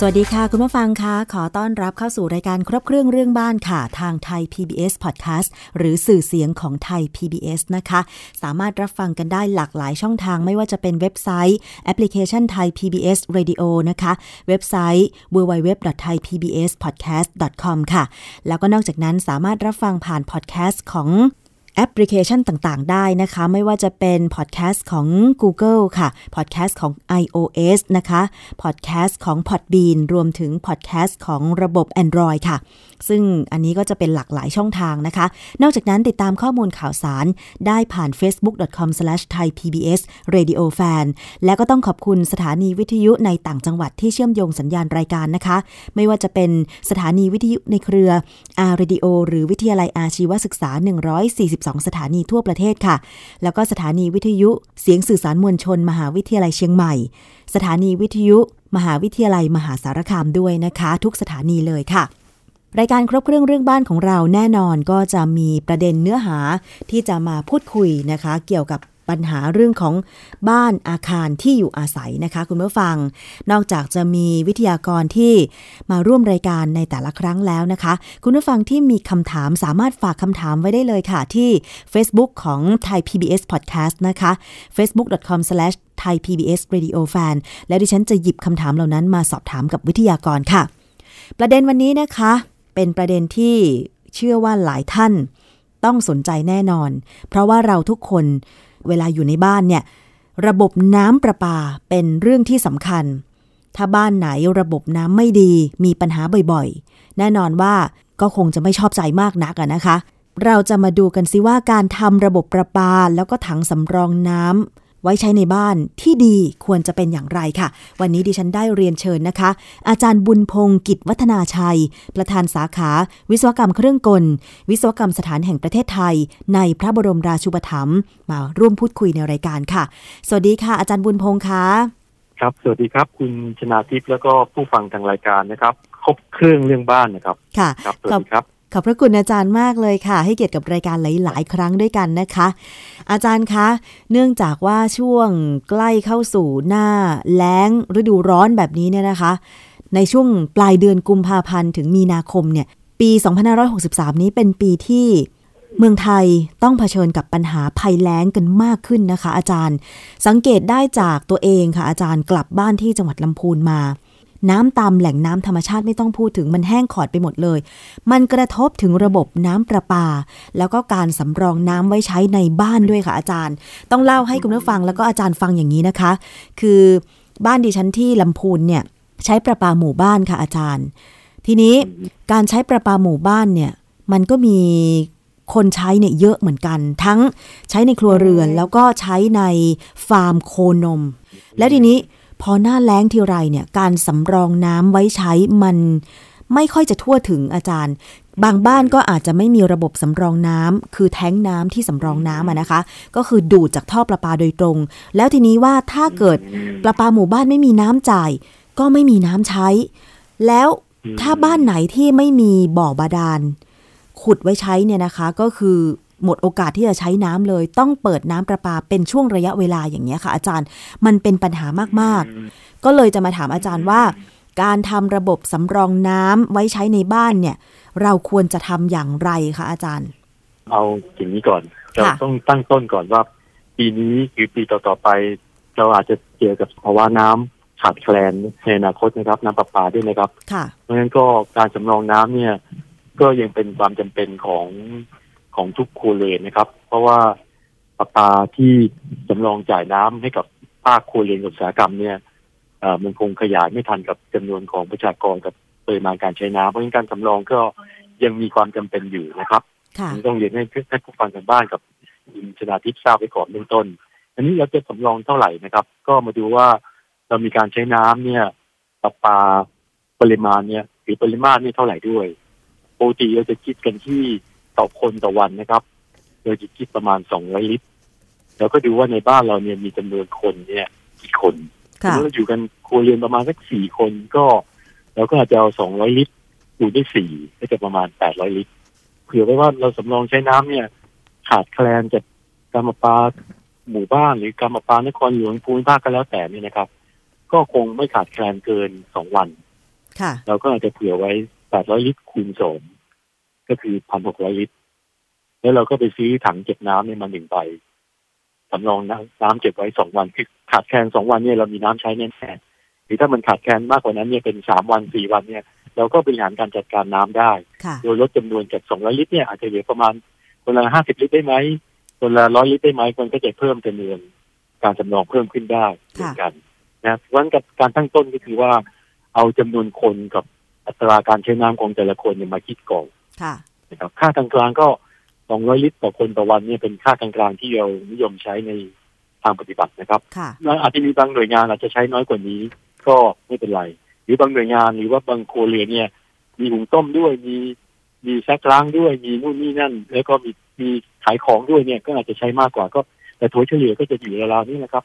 สวัสดีค่ะ คุณผู้ฟังคะขอต้อนรับเข้าสู่รายการครบเครื่องเรื่องบ้านค่ะ ทางไทย PBS Podcast หรือสื่อเสียงของไทย PBS นะคะ สามารถรับฟังกันได้หลากหลายช่องทางไม่ว่าจะเป็นเว็บไซต์ แอปพลิเคชันไทย PBS Radio นะคะ เว็บไซต์ www.thaipbspodcast.com ค่ะ แล้วก็นอกจากนั้นสามารถรับฟังผ่านพอดแคสต์ของ แอปพลิเคชันต่างๆ ได้นะคะ ไม่ว่าจะเป็นพอดแคสต์ของ Google ค่ะพอดแคสต์ของ iOS นะคะพอดแคสต์ของ Podbean รวมถึงพอดแคสต์ของระบบ Android ค่ะ ซึ่งอันนี้ก็จะเป็นหลากหลายช่องทางนะคะ นอกจากนั้นติดตามข้อมูลข่าวสารได้ผ่าน facebook.com/thaipbsradiofan และก็ต้องขอบคุณสถานีวิทยุในต่างจังหวัดที่เชื่อมโยงสัญญาณรายการนะคะ ไม่ว่าจะเป็นสถานีวิทยุในเครืออาร์เรดิโอหรือวิทยาลัยอาชีวศึกษา12 สถานีทั่วประเทศค่ะ แล้วก็สถานีวิทยุเสียงสื่อสารมวลชน มหาวิทยาลัยเชียงใหม่ สถานีวิทยุ มหาวิทยาลัยมหาสารคามด้วยนะคะ ทุกสถานีเลยค่ะรายการครบเครื่องเรื่องบ้านของเราแน่นอนก็จะมีประเด็นเนื้อหาที่จะมาพูดคุยนะคะ เกี่ยวกับ ปัญหาเรื่องของบ้านอาคารที่อยู่อาศัยนะคะ คุณผู้ฟัง นอกจากจะมีวิทยากรที่มาร่วมรายการในแต่ละครั้งแล้วนะคะ คุณผู้ฟังที่มีคำถามสามารถฝากคำถามไว้ได้เลยค่ะ ที่ Facebook ของ Thai PBS Podcast นะคะ facebook.com/thaipbsradiofan และดิฉันจะหยิบคำถามเหล่านั้นมาสอบถามกับวิทยากรค่ะ ประเด็นวันนี้นะคะ เป็นประเด็นที่เชื่อว่าหลายท่านต้องสนใจแน่นอน เพราะว่าเราทุกคน เวลาอยู่ในบ้านเนี่ยระบบน้ำประปาเป็นเรื่องที่สำคัญ ถ้าบ้านไหนระบบน้ำไม่ดีมีปัญหาบ่อยๆ แน่นอนว่าก็คงจะไม่ชอบใจมากนักนะคะ เราจะมาดูกันซิว่าการทำระบบประปาแล้วก็ถังสำรองน้ำ ไว้ใช้ในบ้านที่ดีควรจะเป็นอย่างไรค่ะ วันนี้ดิฉันได้เรียนเชิญนะคะ อาจารย์บุญพงศ์กิจวัฒนาชัย ประธานสาขา วิศวกรรมเครื่องกล วิศวกรรมสถานแห่งประเทศไทย ในพระบรมราชูปถัมภ์มาร่วมพูดคุยในรายการค่ะ สวัสดีค่ะ อาจารย์บุญพงศ์ค่ะครับ สวัสดีครับ คุณชนาทิพย์แล้วก็ผู้ฟังทางรายการนะครับ ครบเครื่องเรื่องบ้านนะครับ ค่ะ ครับสวัสดีครับ ขอบพระคุณอาจารย์มากเลยค่ะ ให้เกียรติกับรายการหลาย ๆ ครั้งด้วยกันนะคะ อาจารย์คะ เนื่องจากว่าช่วงใกล้เข้าสู่หน้าแล้งฤดูร้อนแบบนี้เนี่ยนะคะ ในช่วงปลายเดือนกุมภาพันธ์ถึงมีนาคมเนี่ย ปี 2563 นี้เป็นปีที่เมืองไทยต้องเผชิญกับปัญหาภัยแล้งกันมากขึ้นนะคะ อาจารย์ สังเกตได้จากตัวเองค่ะ อาจารย์กลับบ้านที่จังหวัดลำพูนมา น้ำตามแหล่งน้ำธรรมชาติไม่ต้องพูดถึงมันแห้งขอดไปหมดเลย มันกระทบถึงระบบน้ำประปา แล้วก็การสำรองน้ำไว้ใช้ในบ้านด้วยค่ะอาจารย์ ต้องเล่าให้คุณผู้ฟังแล้วก็อาจารย์ฟังอย่างนี้นะคะ คือบ้านดิฉันที่ลำพูนเนี่ยใช้ประปาหมู่บ้านค่ะอาจารย์ ทีนี้การใช้ประปาหมู่บ้านเนี่ยมันก็มีคนใช้เนี่ยเยอะเหมือนกัน ทั้งใช้ในครัวเรือนแล้วก็ใช้ในฟาร์มโคนม แล้วทีนี้ พอหน้าแล้งทีไรเนี่ยการสำรองน้ำไว้ใช้มันไม่ค่อยจะทั่วถึงอาจารย์ บางบ้านก็อาจจะไม่มีระบบสำรองน้ำคือแท้งน้ำที่สำรองน้ำนะคะ ก็คือดูดจากท่อประปาโดยตรง แล้วทีนี้ว่าถ้าเกิดประปาหมู่บ้านไม่มีน้ำจ่าย ก็ไม่มีน้ำใช้ แล้วถ้าบ้านไหนที่ไม่มีบ่อบาดาลขุดไว้ใช้เนี่ยนะคะก็คือ หมดโอกาสที่จะใช้น้ำเลย ต้องเปิดน้ำประปาเป็นช่วงระยะเวลาอย่างนี้ค่ะ อาจารย์มันเป็นปัญหามากๆ ก็เลยจะมาถามอาจารย์ว่า การทำระบบสำรองน้ำไว้ใช้ในบ้านเนี่ย เราควรจะทำอย่างไรคะอาจารย์ เอาอย่างนี้ก่อน เราต้องตั้งต้นก่อนว่า ปีนี้หรือปีต่อๆไป เราอาจจะเจอกับภาวะน้ำขาดแคลนในอนาคตนะครับน้ำประปาด้วยนะครับเพราะฉะนั้นก็การสำรองน้ำเนี่ย ก็ยังเป็นความจำเป็นของ ของทุกครัวเรือนนะครับ เพราะว่าประปาที่จำลองจ่ายน้ำให้กับภาคครัวเรือนอุตสาหกรรมเนี่ยมันคงขยายไม่ทันกับจำนวนของประชากรกับปริมาณการใช้น้ำเพราะฉะนั้นการสำรองก็ยังมีความจำเป็นอยู่นะครับต้องเรียนให้ให้ผู้ฟังทางบ้านกับยินชนาทิพย์ทราบไว้ก่อนเบื้องต้น อันนี้เราจะสำรองเท่าไหร่นะครับ ก็มาดูว่าเรามีการใช้น้ำเนี่ยประปาปริมาณเนี่ยหรือปริมาณนี่เท่าไหร่ด้วยปกติเราจะคิดกันที่ ต่อคนต่อวันนะครับ โดยคิดประมาณสองร้อยลิตร แล้วก็ดูว่าในบ้านเราเนี่ยมีจำนวนคนเนี่ยกี่คนสมมติเราอยู่กันครัวเรือนประมาณสักสี่คนก็เราก็อาจจะเอาสองร้อยลิตรดูได้สี่ก็จะประมาณแปดร้อยลิตรเผื่อไว้ว่าเราสำรองใช้น้ำเนี่ย ขาดแคลนจากการประปาหมู่บ้านหรือการประปานครหลวงภูมิภาคก็แล้วแต่นี่นะครับ ก็คงไม่ขาดแคลนเกินสองวัน ค่ะ เราก็อาจจะเผื่อไว้แปดร้อยลิตรคูณสอง ก็คือพันหกร้อยลิตร แล้วเราก็ไปซื้อถังเก็บน้ำเนี่ยมาหนึ่งใบสำรองน้ำน้ำเก็บไว้สองวันคือขาดแคลนสองวันเนี่ยเรามีน้ำใช้แน่ๆหรือถ้ามันขาดแคลนมากกว่านั้นเนี่ยเป็นสามวันสี่วันเนี่ย เราก็บริหารการจัดการน้ำได้ค่ะโดยลดจำนวนจากสองร้อยลิตรเนี่ยอาจจะเหลือประมาณคนละห้าสิบลิตรได้ไหมคนละร้อยลิตรได้ไหมมันก็จะเพิ่มจำนวนการจำลองเพิ่มขึ้นได้เหมือนกันนะเพราะฉะนั้นกับการตั้งต้นก็คือว่า เอาจำนวนคนกับอัตราการใช้น้ำของแต่ละคนเนี่ยมาคิดก่อน ค่ะนะครับค่ากลางๆก็ 200 ลิตรต่อคนต่อวันเนี่ยเป็นค่ากลางๆที่เรานิยมใช้ในทางปฏิบัตินะครับค่ะแล้วอาจจะมีบางหน่วยงานอาจจะใช้น้อยกว่านี้ก็ไม่เป็นไร หรือบางหน่วยงานหรือว่าบางโครัวเรือนเนี่ย มีหุงต้มด้วยมีมีแซกล้างด้วยมีนู่นนี่นั่น แล้วก็มีมีขายของด้วยเนี่ยก็อาจจะใช้มากกว่าก็ แต่ถัวเฉลี่ยก็จะอยู่ราวๆนี้นะครับ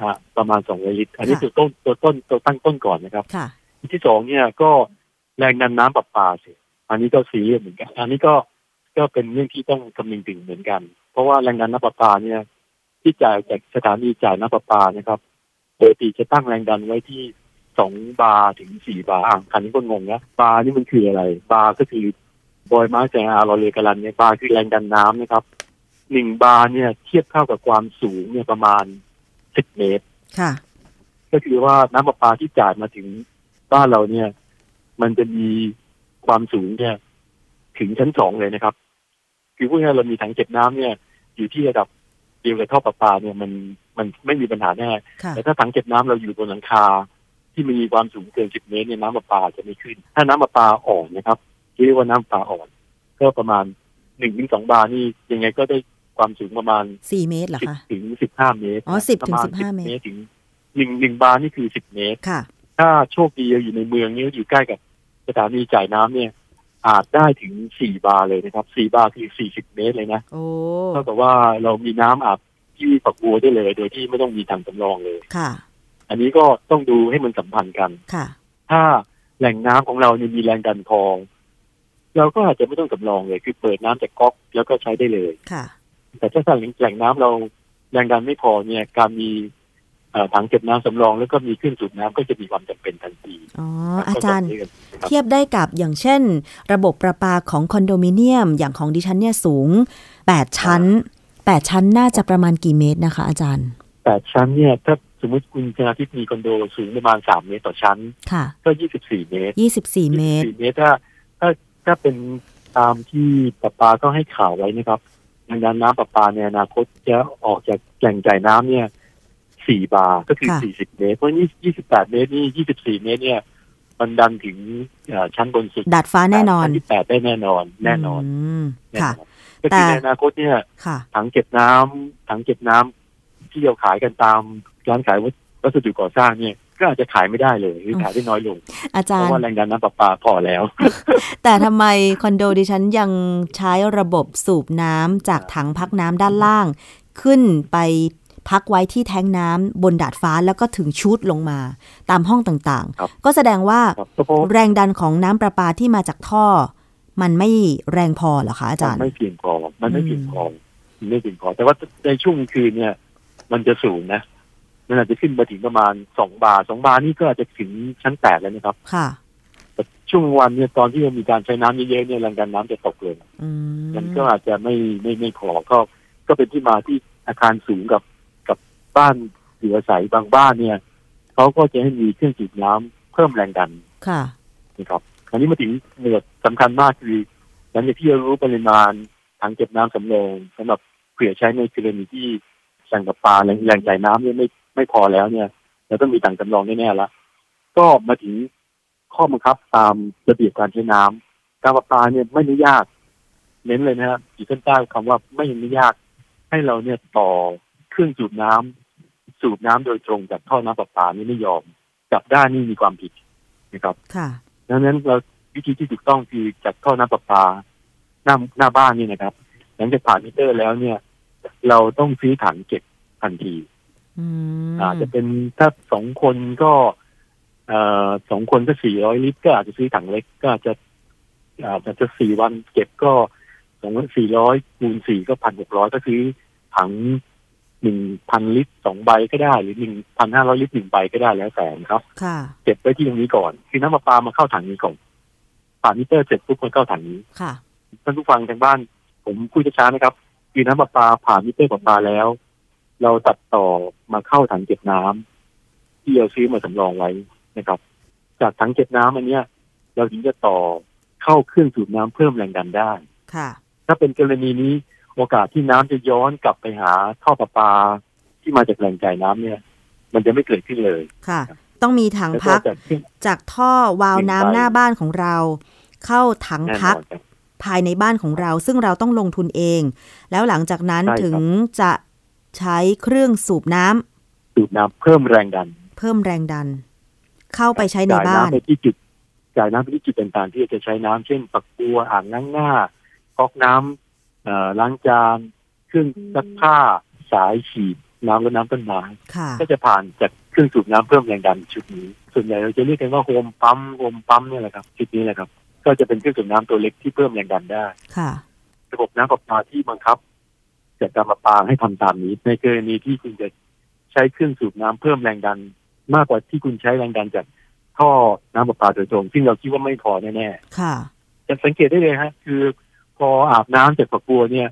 อ่าประมาณ200ลิตร อันนี้ค่ะตัวต้นตัวต้นตัวตั้งต้นก่อนนะครับค่ะอันที่สองเนี่ยก็แรงดันน้ำประปาสิ อันนี้ก็สีเหมือนกัน อันนี้ก็ก็เป็นเรื่องที่ต้องคำนึงถึงเหมือนกัน เพราะว่าแรงดันน้ำประปาเนี่ย ที่จ่ายจากสถานีจ่ายน้ำประปานะครับปกติจะตั้งแรงดันไว้ที่สองบาร์ถึงสี่บาร์อะคันนี้ก็งงนะบาร์นี่มันคืออะไร บาร์ก็คือบอยมาร์แจงอาร์ลอเรกาลันเนี่ยบาร์คือแรงดันน้ำนะครับหนึ่งบาร์เนี่ย เทียบเท่ากับความสูงเนี่ยประมาณสิบเมตรค่ะ ก็คือว่าน้ำประปาที่จ่ายมาถึงบ้านเราเนี่ย มันจะมี ความสูงเนี่ย ถึงชั้นสองเลยนะครับ คือพูดง่ายๆเรามีถังเก็บน้ำเนี่ย อยู่ที่ระดับเดียวกับท่อประปาเนี่ยมันมันไม่มีปัญหาแน่ค่ะแต่ถ้าถังเก็บน้ำเราอยู่บนหลังคา ที่มันมีความสูงเกินสิบเมตรเนี่ยน้ำประปาจะไม่ขึ้น ถ้าน้ำประปาอ่อนนะครับที่เรียกว่าน้ำประปาอ่อน ก็ประมาณหนึ่งถึงสองบาร์นี่ยังไงก็ได้ความสูงประมาณสี่เมตรเหรอสิบคะถึงสิบห้าเมตรอ๋อ10ประถึงมาณ15เมตรถึงหนึ่งหนึ่งบาร์นี่คือสิบเมตรค่ะ ถ้าโชคดีอยู่ในเมืองนี้อยู่ใกล้กับ สถานีจ่ายน้ำเนี่ย อาจได้ถึงสี่บาร์เลยนะครับสี่บาร์คือสี่สิบเมตรเลยนะโอ้เท่ากับว่าเรามีน้ำอาบที่ฝักบัวได้เลย โดยที่ไม่ต้องมีถังสำรองเลยค่ะ อันนี้ก็ต้องดูให้มันสัมพันธ์กันค่ะ ถ้าแหล่งน้ำของเราเนี่ยมีแรงดันพอเราก็อาจจะไม่ต้องสำรองเลย คือเปิดน้ำจากก๊อกแล้วก็ใช้ได้เลยค่ะ แต่ถ้าแหล่งน้ำเราแรงดันไม่พอเนี่ย การมีเอ่อ ถังเก็บน้ำสำรองแล้วก็มีเครื่องสูบน้ำก็จะมีความจำเป็นทันทีอ๋ออาจารย์ก็ต้องเลือกนะครับเทียบได้กับอย่างเช่น ระบบประปาของคอนโดมิเนียมอย่างของดิฉันเนี่ยสูง 8 ชั้น 8 ชั้นน่าจะประมาณกี่เมตรนะคะ อาจารย์แปดชั้นเนี่ยถ้าสมมติคุณชนาทิพย์มีคอนโดสูงประมาณสามเมตรต่อชั้น ค่ะ ก็ยี่สิบสี่เมตร 24 เมตรสี่เมตรถ้าถ้าถ้าเป็นตามที่ประปาก็ให้ข่าวไว้นะครับดังนั้นน้ำประปาในอนาคตจะออกจากแหล่งจ่ายน้ำเนี่ย สี่บาร์ก็คือค่ะสี่สิบเมตร เพราะนี่ยี่สิบแปดเมตรนี่ยี่สิบสี่เมตรเนี่ย มันดันถึงเอ่อชั้นบนสุดดาดฟ้าแน่นอนชั้นที่แปดได้แน่นอน แน่นอนมแน่ค่ะนอนก็คือแต่ในอนาคตเนี่ยค่ะถังเก็บน้ำถังเก็บน้ำที่เราขายกันตามร้านขายวัสดุก่อสร้างเนี่ยก็อาจจะขายไม่ได้เลยหรือขายได้น้อยลงอาเพจารราะย์ว่าแรงดันน้ำประปาพอแล้ว แต่ทำไมคอนโดดิฉันยังใช้ระบบสูบน้ำจากถังพักน้ำด้านล่าง ขึ้นไป พักไว้ที่แท้งน้ำบนดาดฟ้าแล้วก็ถึงชุดลงมา ตามห้องต่างครับๆก็แสดงว่าครับเพราะแรงดันของน้ำประปาที่มาจากท่อ มันไม่แรงพอเหรอคะอาจารมันย์ ไม่เพียงพอมันไม่อืมเพียงพอมันไม่เพียงพอ แต่ว่าในช่วงกลางคืนเนี่ย มันจะสูงนะมันอาจจะขึ้นมาถึงประมาณสองบาร์สองบาร์นี่ก็อาจจะถึงชั้นแปดแล้วนะครับ ค่ะแต่ช่วงกลางวันเนี่ยตอนที่มันมีการใช้น้ำเยอะๆเนี่ยแรงดันน้ำจะตกเลยอืมมันก็อาจจะไม่ไม่ไม่พอก็ก็เป็นที่มาที่อาคารสูงกับกั บบ้านอยู่อาศัยบางบ้านเนี่ยเขาก็จะให้มีเครื่องสูบน้ำเพิ่มแรงดันค่ะนะครับอันนี้มาถึงหมวดสำคัญมากคือหลังจากที่เรารู้ปริมาณถังเก็บน้ำสำรองสำหรับเผื่อใช้ในกรณีที่แหล่งประปาแหล่งแหล่งจ่ายน้ำเนี่ยไม่ไม่พอแล้วเนี่ยเราต้องมีถังสำรองแน่ๆแล้วก็มาถึงข้อบังคับตามระเบียบการใช้น้ำการประปาเนี่ยไม่อนุญาตเน้นเลยนะครับขีดเส้นใต้คำว่าไม่อนุญาตให้เราเนี่ยต่อ เครื่องสูบน้ำสูบน้ำโดยตรงจากท่อน้ำประปานี่ไม่ยอมจับได้นี่มีความผิดนะครับ ค่ะดังนั้นเราวิธีที่ถูกต้องคือจากท่อน้ำประปาหน้าหน้าบ้านนี่นะครับหลังจากผ่านมิเตอร์แล้วเนี่ย เราต้องซื้อถังเก็บทันทีอาจจะเป็นถ้าสองคนก็เอ่อสองคนก็สี่ร้อยลิตรก็อาจจะซื้อถังเล็กก็อาจจะอาจจะสี่วันเก็บก็สองพันสี่ร้อยคูณสี่ก็พันหกร้อยก็ซื้อถัง หนึ่งพันลิตรสองใบก็ได้ หรือหนึ่งพันห้าร้อยลิตรหนึ่งใบก็ได้แล้วแต่ครับค่ะเก็บไว้ที่ตรงนี้ก่อน คือน้ำประปามาเข้าถังนี้ก่อนผ่านมิเตอร์เสร็จปุ๊บมันเข้าถังนี้ค่ะท่านผู้ฟังทางบ้าน ผมคุยช้าๆนะครับคือน้ำประปาผ่านมิเตอร์ประปาแล้ว เราตัดต่อมาเข้าถังเก็บน้ำที่เราซื้อมาสำรองไว้นะครับ จากถังเก็บน้ำอันเนี้ย เราถึงจะต่อเข้าเครื่องสูบน้ำเพิ่มแรงดันได้ค่ะ ถ้าเป็นกรณีนี้ โอกาสที่น้ำจะย้อนกลับไปหาท่อประปา ที่มาจากแหล่งจ่ายน้ำเนี่ย มันจะไม่เกิดขึ้นเลยค่ะ ต้องมีถังแล้วก็พักจะขึ้นจากท่อวาล์วน้ำหน้าบ้านของเรา เข้าถังแน่นพักอนครับภายในบ้านของเรา ซึ่งเราต้องลงทุนเอง แล้วหลังจากนั้นใช่ครับถึงจะใช้เครื่องสูบน้ำสูบน้ำเพิ่มแรงดัน เพิ่มแรงดัน เข้าไปใช้ในจ่ายบ้านน้ำไปที่จุดจ่ายน้ำไปที่จุดต่างๆที่จะใช้น้ำเช่นปักบัวอ่างล้างหน้าก๊อกน้ำเอ่อ ล้างจานเครื่องซักผ้าสายฉีดน้ำและน้ำต้นไม้ค่ะก็จะผ่านจากเครื่องสูบน้ำเพิ่มแรงดันชุดนี้ ส่วนใหญ่เราจะเรียกกันว่าโฮมปั๊มโฮมปั๊มเนี่ยแหละครับชุดนี้แหละครับ ก็จะเป็นเครื่องสูบน้ำตัวเล็กที่เพิ่มแรงดันได้ค่ะระบบน้ำประปาที่บังคับจากการประปาให้ทำตามนี้ ในกรณีที่คุณจะใช้เครื่องสูบน้ำเพิ่มแรงดัน มากกว่าที่คุณใช้แรงดันจากท่อน้ำประปาโดยตรง ซึ่งเราคิดว่าไม่พอแน่ค่ะๆจะสังเกตได้เลยฮะ คือ พออาบน้ำจากฝักบัวเนี่ย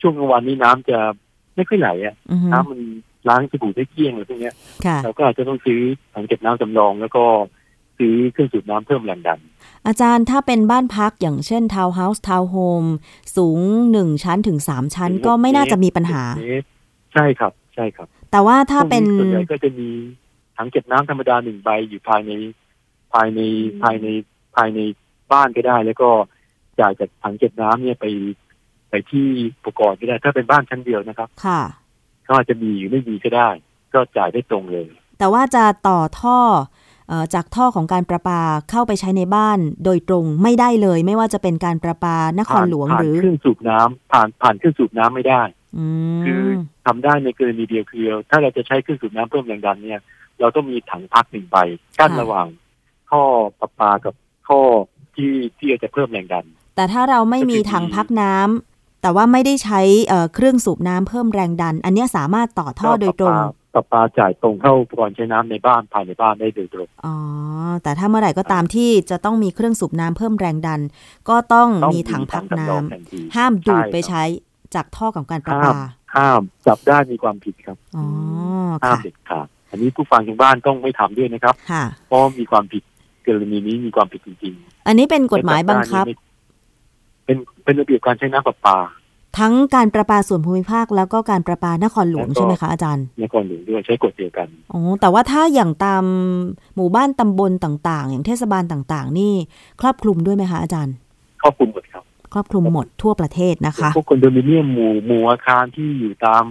ช่วงกลางวันนี้น้ำจะไม่ค่อยไหลอะอือฮึน้ำมันล้างสบู่ได้เกลี้ยงอะไรพวกเนี้ยค่ะเราก็อาจจะต้องซื้อถังเก็บน้ำจำลอง แล้วก็ซื้อเครื่องสูบน้ำเพิ่มแรงดัน อาจารย์ถ้าเป็นบ้านพักอย่างเช่นทาวน์เฮาส์ทาวน์โฮมสูงหนึ่งชั้นถึงสามชั้น ก็ไม่น่าจะมีปัญหา ใช่ครับ ใช่ครับ แต่ว่าถ้าเป็นพวกส่วนใหญ่ก็จะมีถังเก็บน้ำธรรมดาหนึ่งใบอยู่ภายในภายในภายในภายในบ้านก็ได้ แล้วก็ จ่ายจากถังเก็บน้ำเนี่ยไปไปที่อุปกรณ์ก็ได้ ถ้าเป็นบ้านชั้นเดียวนะครับ ค่ะก็อาจจะมีหรือไม่มีก็ได้ ก็จ่ายได้ตรงเลย แต่ว่าจะต่อท่อเอ่อจากท่อของการประปาเข้าไปใช้ในบ้านโดยตรงไม่ได้เลย ไม่ว่าจะเป็นการประปานครหลวงผ่านหรือเครื่องสูบน้ำผ่านผ่านเครื่องสูบน้ำไม่ได้อืคือมทำได้ในกรณีเดียวคือ ถ้าเราจะใช้เครื่องสูบน้ำเพิ่มแรงดันเนี่ย เราต้องมีถังพักหนึ่งใบกั้นระหว่างท่อประปากับท่อที่ที่จะเพิ่มแรงดัน แต่ถ้าเราไม่มีถังพักน้ำแต่ว่าไม่ได้ใช้เอ่อเครื่องสูบน้ำเพิ่มแรงดัน อันเนี้ยสามารถต่อท่อโดยตรงประปาจ่ายตรงเข้าอุปกรณ์ใช้น้ำในบ้านภายในบ้านได้โดยตรง อ๋อ แต่ถ้าเมื่อไหร่ก็ตามที่จะต้องมีเครื่องสูบน้ำเพิ่มแรงดัน ก็ต้องต้องมีถังพักน้ำสำรองทันทีห้ามดูดไปใช่ครับใช้จากท่อของการประห้ามปา ห้ามจับได้มีความผิดครับ อ๋อ ห้ามค่ะเด็ดขาด อันนี้ผู้ฟังทางบ้านต้องไม่ทำด้วยนะครับค่ะเพราะมีความผิดกรณีนี้มีความผิดจริงอันนี้เป็นๆกฎหมายบังคับไม่ เป็นเป็นระเบียบการใช้น้ำประปา ทั้งการประปาส่วนภูมิภาคแล้วก็การประปานครหลวงแล้วก็ใช่ไหมคะอาจารย์ในกรณีด้วยใช้กฎเดียวกันอ๋อแต่ว่าถ้าอย่างตามหมู่บ้านตำบลต่าง ๆ อย่างเทศบาลต่าง ๆ นี่ครอบคลุมด้วยไหมคะอาจารย์ ครอบคลุมหมดครับ ครอบคลุมหมดทั่วประเทศนะคะพวกคอนโดมิเนียมหมู่หมู่อาคารที่อยู่ตาม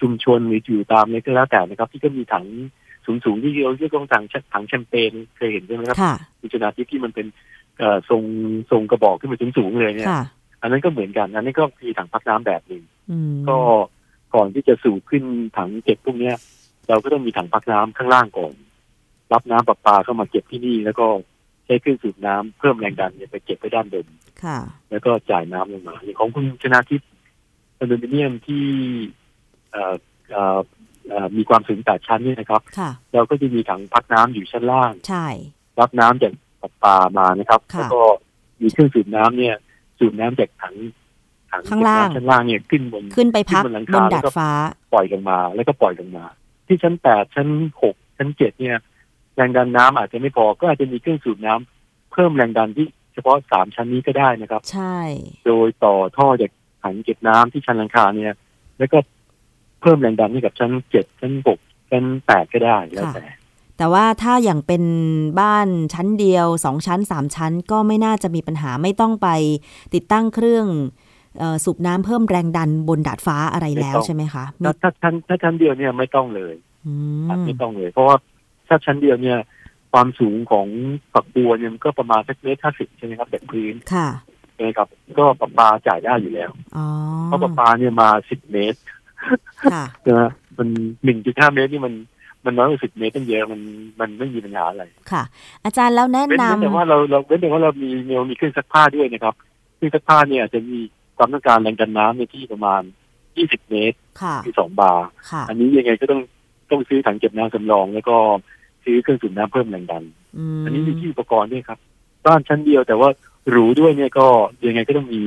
ชุมชนหรืออยู่ตามอะไรก็แล้วแต่นะครับ ที่ก็มีถังสูงๆที่เราเรียกว่าถังถังแชมเปญเคยเห็นใช่ไหมครับค่ะมีชนาทิพที่มันเป็นเอ่อ ทรงทรงกระบอกขึ้นมาสูงๆเลยเนี่ยค่ะอันนั้นก็เหมือนกัน อันนี้ก็มีถังพักน้ำแบบหนึ่งอืมก็ก่อนที่จะสูบขึ้นถังเก็บพวกเนี้ย เราก็ต้องมีถังพักน้ำข้างล่างก่อน รับน้ำประปาเข้ามาเก็บที่นี่ แล้วก็ใช้เครื่องสูบน้ำเพิ่มแรงดันเนี่ยไปเก็บไปด้านบนค่ะแล้วก็จ่ายน้ำลงมาอย่างของคุณชนาทิพย์คอนโดมิเนียมที่เอ่อเอ่อเอ่อมีความสูงแปดชั้นเนี่ยนะครับค่ะเราก็จะมีถังพักน้ำอยู่ชั้นล่างใช่ รับน้ำจาก ประปามานะครับค่ะแล้วก็มีเครื่องสูบน้ำเนี่ย สูบน้ำจากถังถังข้างล่างเก็บน้ำชั้นล่างเนี่ยขึ้นบนขึ้นไปพักขึ้นบนหลังบคานดาดฟ้าปล่อยลงมา แล้วก็ปล่อยลงมา ที่ชั้นแปดชั้นหกชั้นเจ็ดเนี่ยแรงดันน้ำอาจจะไม่พอก็อาจจะมีเครื่องสูบน้ำเพิ่มแรงดันที่เฉพาะสามชั้นนี้ก็ได้นะครับ ใช่ โดยต่อท่อจากถังเก็บน้ำที่ชั้นหลังคาเนี่ย แล้วก็เพิ่มแรงดันให้กับชั้นเจ็ดชั้นหกชั้นแปดก็ได้แล้วแต่ แต่ว่าถ้าอย่างเป็นบ้านชั้นเดียวสองชั้นสามชั้น ก็ไม่น่าจะมีปัญหาไม่ต้องไปติดตั้งเครื่องเอ่อสูบน้ำเพิ่มแรงดันบนดาดฟ้าอะไรแล้วไม่ต้องใช่ไหมคะมีถ้าถ้าชั้นถ้าชั้นเดียวเนี่ยไม่ต้องเลยอืมไม่ต้องเลย เพราะว่าถ้าชั้นเดียวเนี่ยความสูงของฝักบัวเนี่ยมันก็ประมาณสักเมตรห้าสิบใช่ไหมครับจากพื้นค่ะใช่ไหมครับก็ประปาจ่ายได้อยู่แล้วอ๋อเพราะประปาเนี่ยมาสิบเมตรค่ะนะฮะมันหนึ่งจุดห้าเมตรนี่มัน มันน้อยกว่าสิบเมตรตั้งเยอะมันมันไม่มีปัญหาอะไรค่ะ อาจารย์แล้วแนะนำแต่ว่าเราเราเว้นแต่ว่าเรามีเมลมีเครื่องซักผ้าด้วยนะครับเครื่องซักผ้าเนี่ยจะมีความต้องการแรงดันน้ำในที่ประมาณยี่สิบเมตรที่สองบาร์อันนี้ยังไงก็ต้องต้องซื้อถังเก็บน้ำสำรอง แล้วก็ซื้อเครื่องสูบน้ำเพิ่มแรงดัน อันนี้มีที่อุปกรณ์ด้วยครับ บ้านชั้นเดียวแต่ว่าหรูด้วยเนี่ยก็ยังไงก็ต้องมี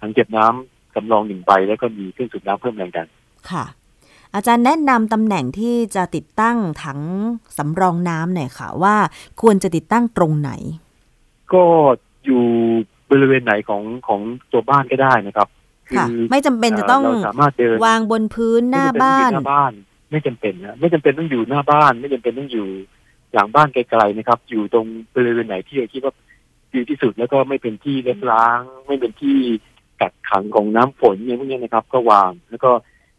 ถังเก็บน้ำสำรองหนึ่งใบแล้วก็มีเครื่องสูบน้ำเพิ่มแรงดัน ค่ะ อาจารย์แนะนำตำแหน่งที่จะติดตั้งถังสำรองน้ำหน่อยค่ะ ว่าควรจะติดตั้งตรงไหน ก็อยู่บริเวณไหนของของตัวบ้านก็ได้นะครับค่ะไม่จำเป็นจะต้องสามารถเดินวางบนพื้นหน้าบ้านหน้าบ้าน ไม่จำเป็นนะไม่จำเป็นต้องอยู่หน้าบ้าน ไม่จำเป็นต้องอยู่หลังบ้านไกลๆนะครับ อยู่ตรงบริเวณไหนที่เราคิดว่าดีที่สุดแล้วก็ไม่เป็นที่เล็กล้าง ไม่เป็นที่กักขังของน้ำฝนอย่างพวกนี้นะครับ ก็วางแล้วก็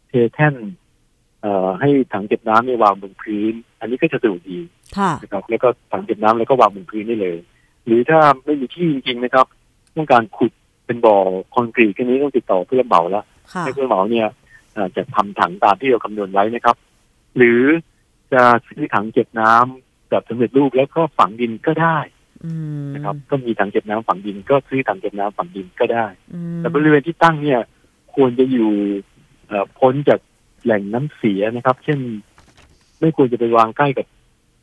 เทแท่นเอ่อ ให้ถังเก็บน้ำเนี่ยวางบนพื้น อันนี้ก็จะสะดวกดีนะครับแล้วก็ถังเก็บน้ำแล้วก็วางบนพื้นได้เลย หรือถ้าไม่มีที่จริงๆนะครับต้องการขุดเป็นบ่อคอนกรีตแค่นี้ต้องติดต่อเพื่อเหมาแล้วให้เพื่อเหมาเนี่ยจะทำถังตามที่เราคำนวณไว้นะครับ หรือจะซื้อถังเก็บน้ำแบบสำเร็จรูปแล้วก็ฝังดินก็ได้นะครับก็มีถังเก็บน้ำฝังดินก็ซื้อถังเก็บน้ำฝังดินก็ได้ แต่บริเวณที่ตั้งเนี่ย ควรจะอยู่พ้นจาก แหล่งน้ำเสียนะครับ เช่น ไม่ควรจะไปวางใกล้กับ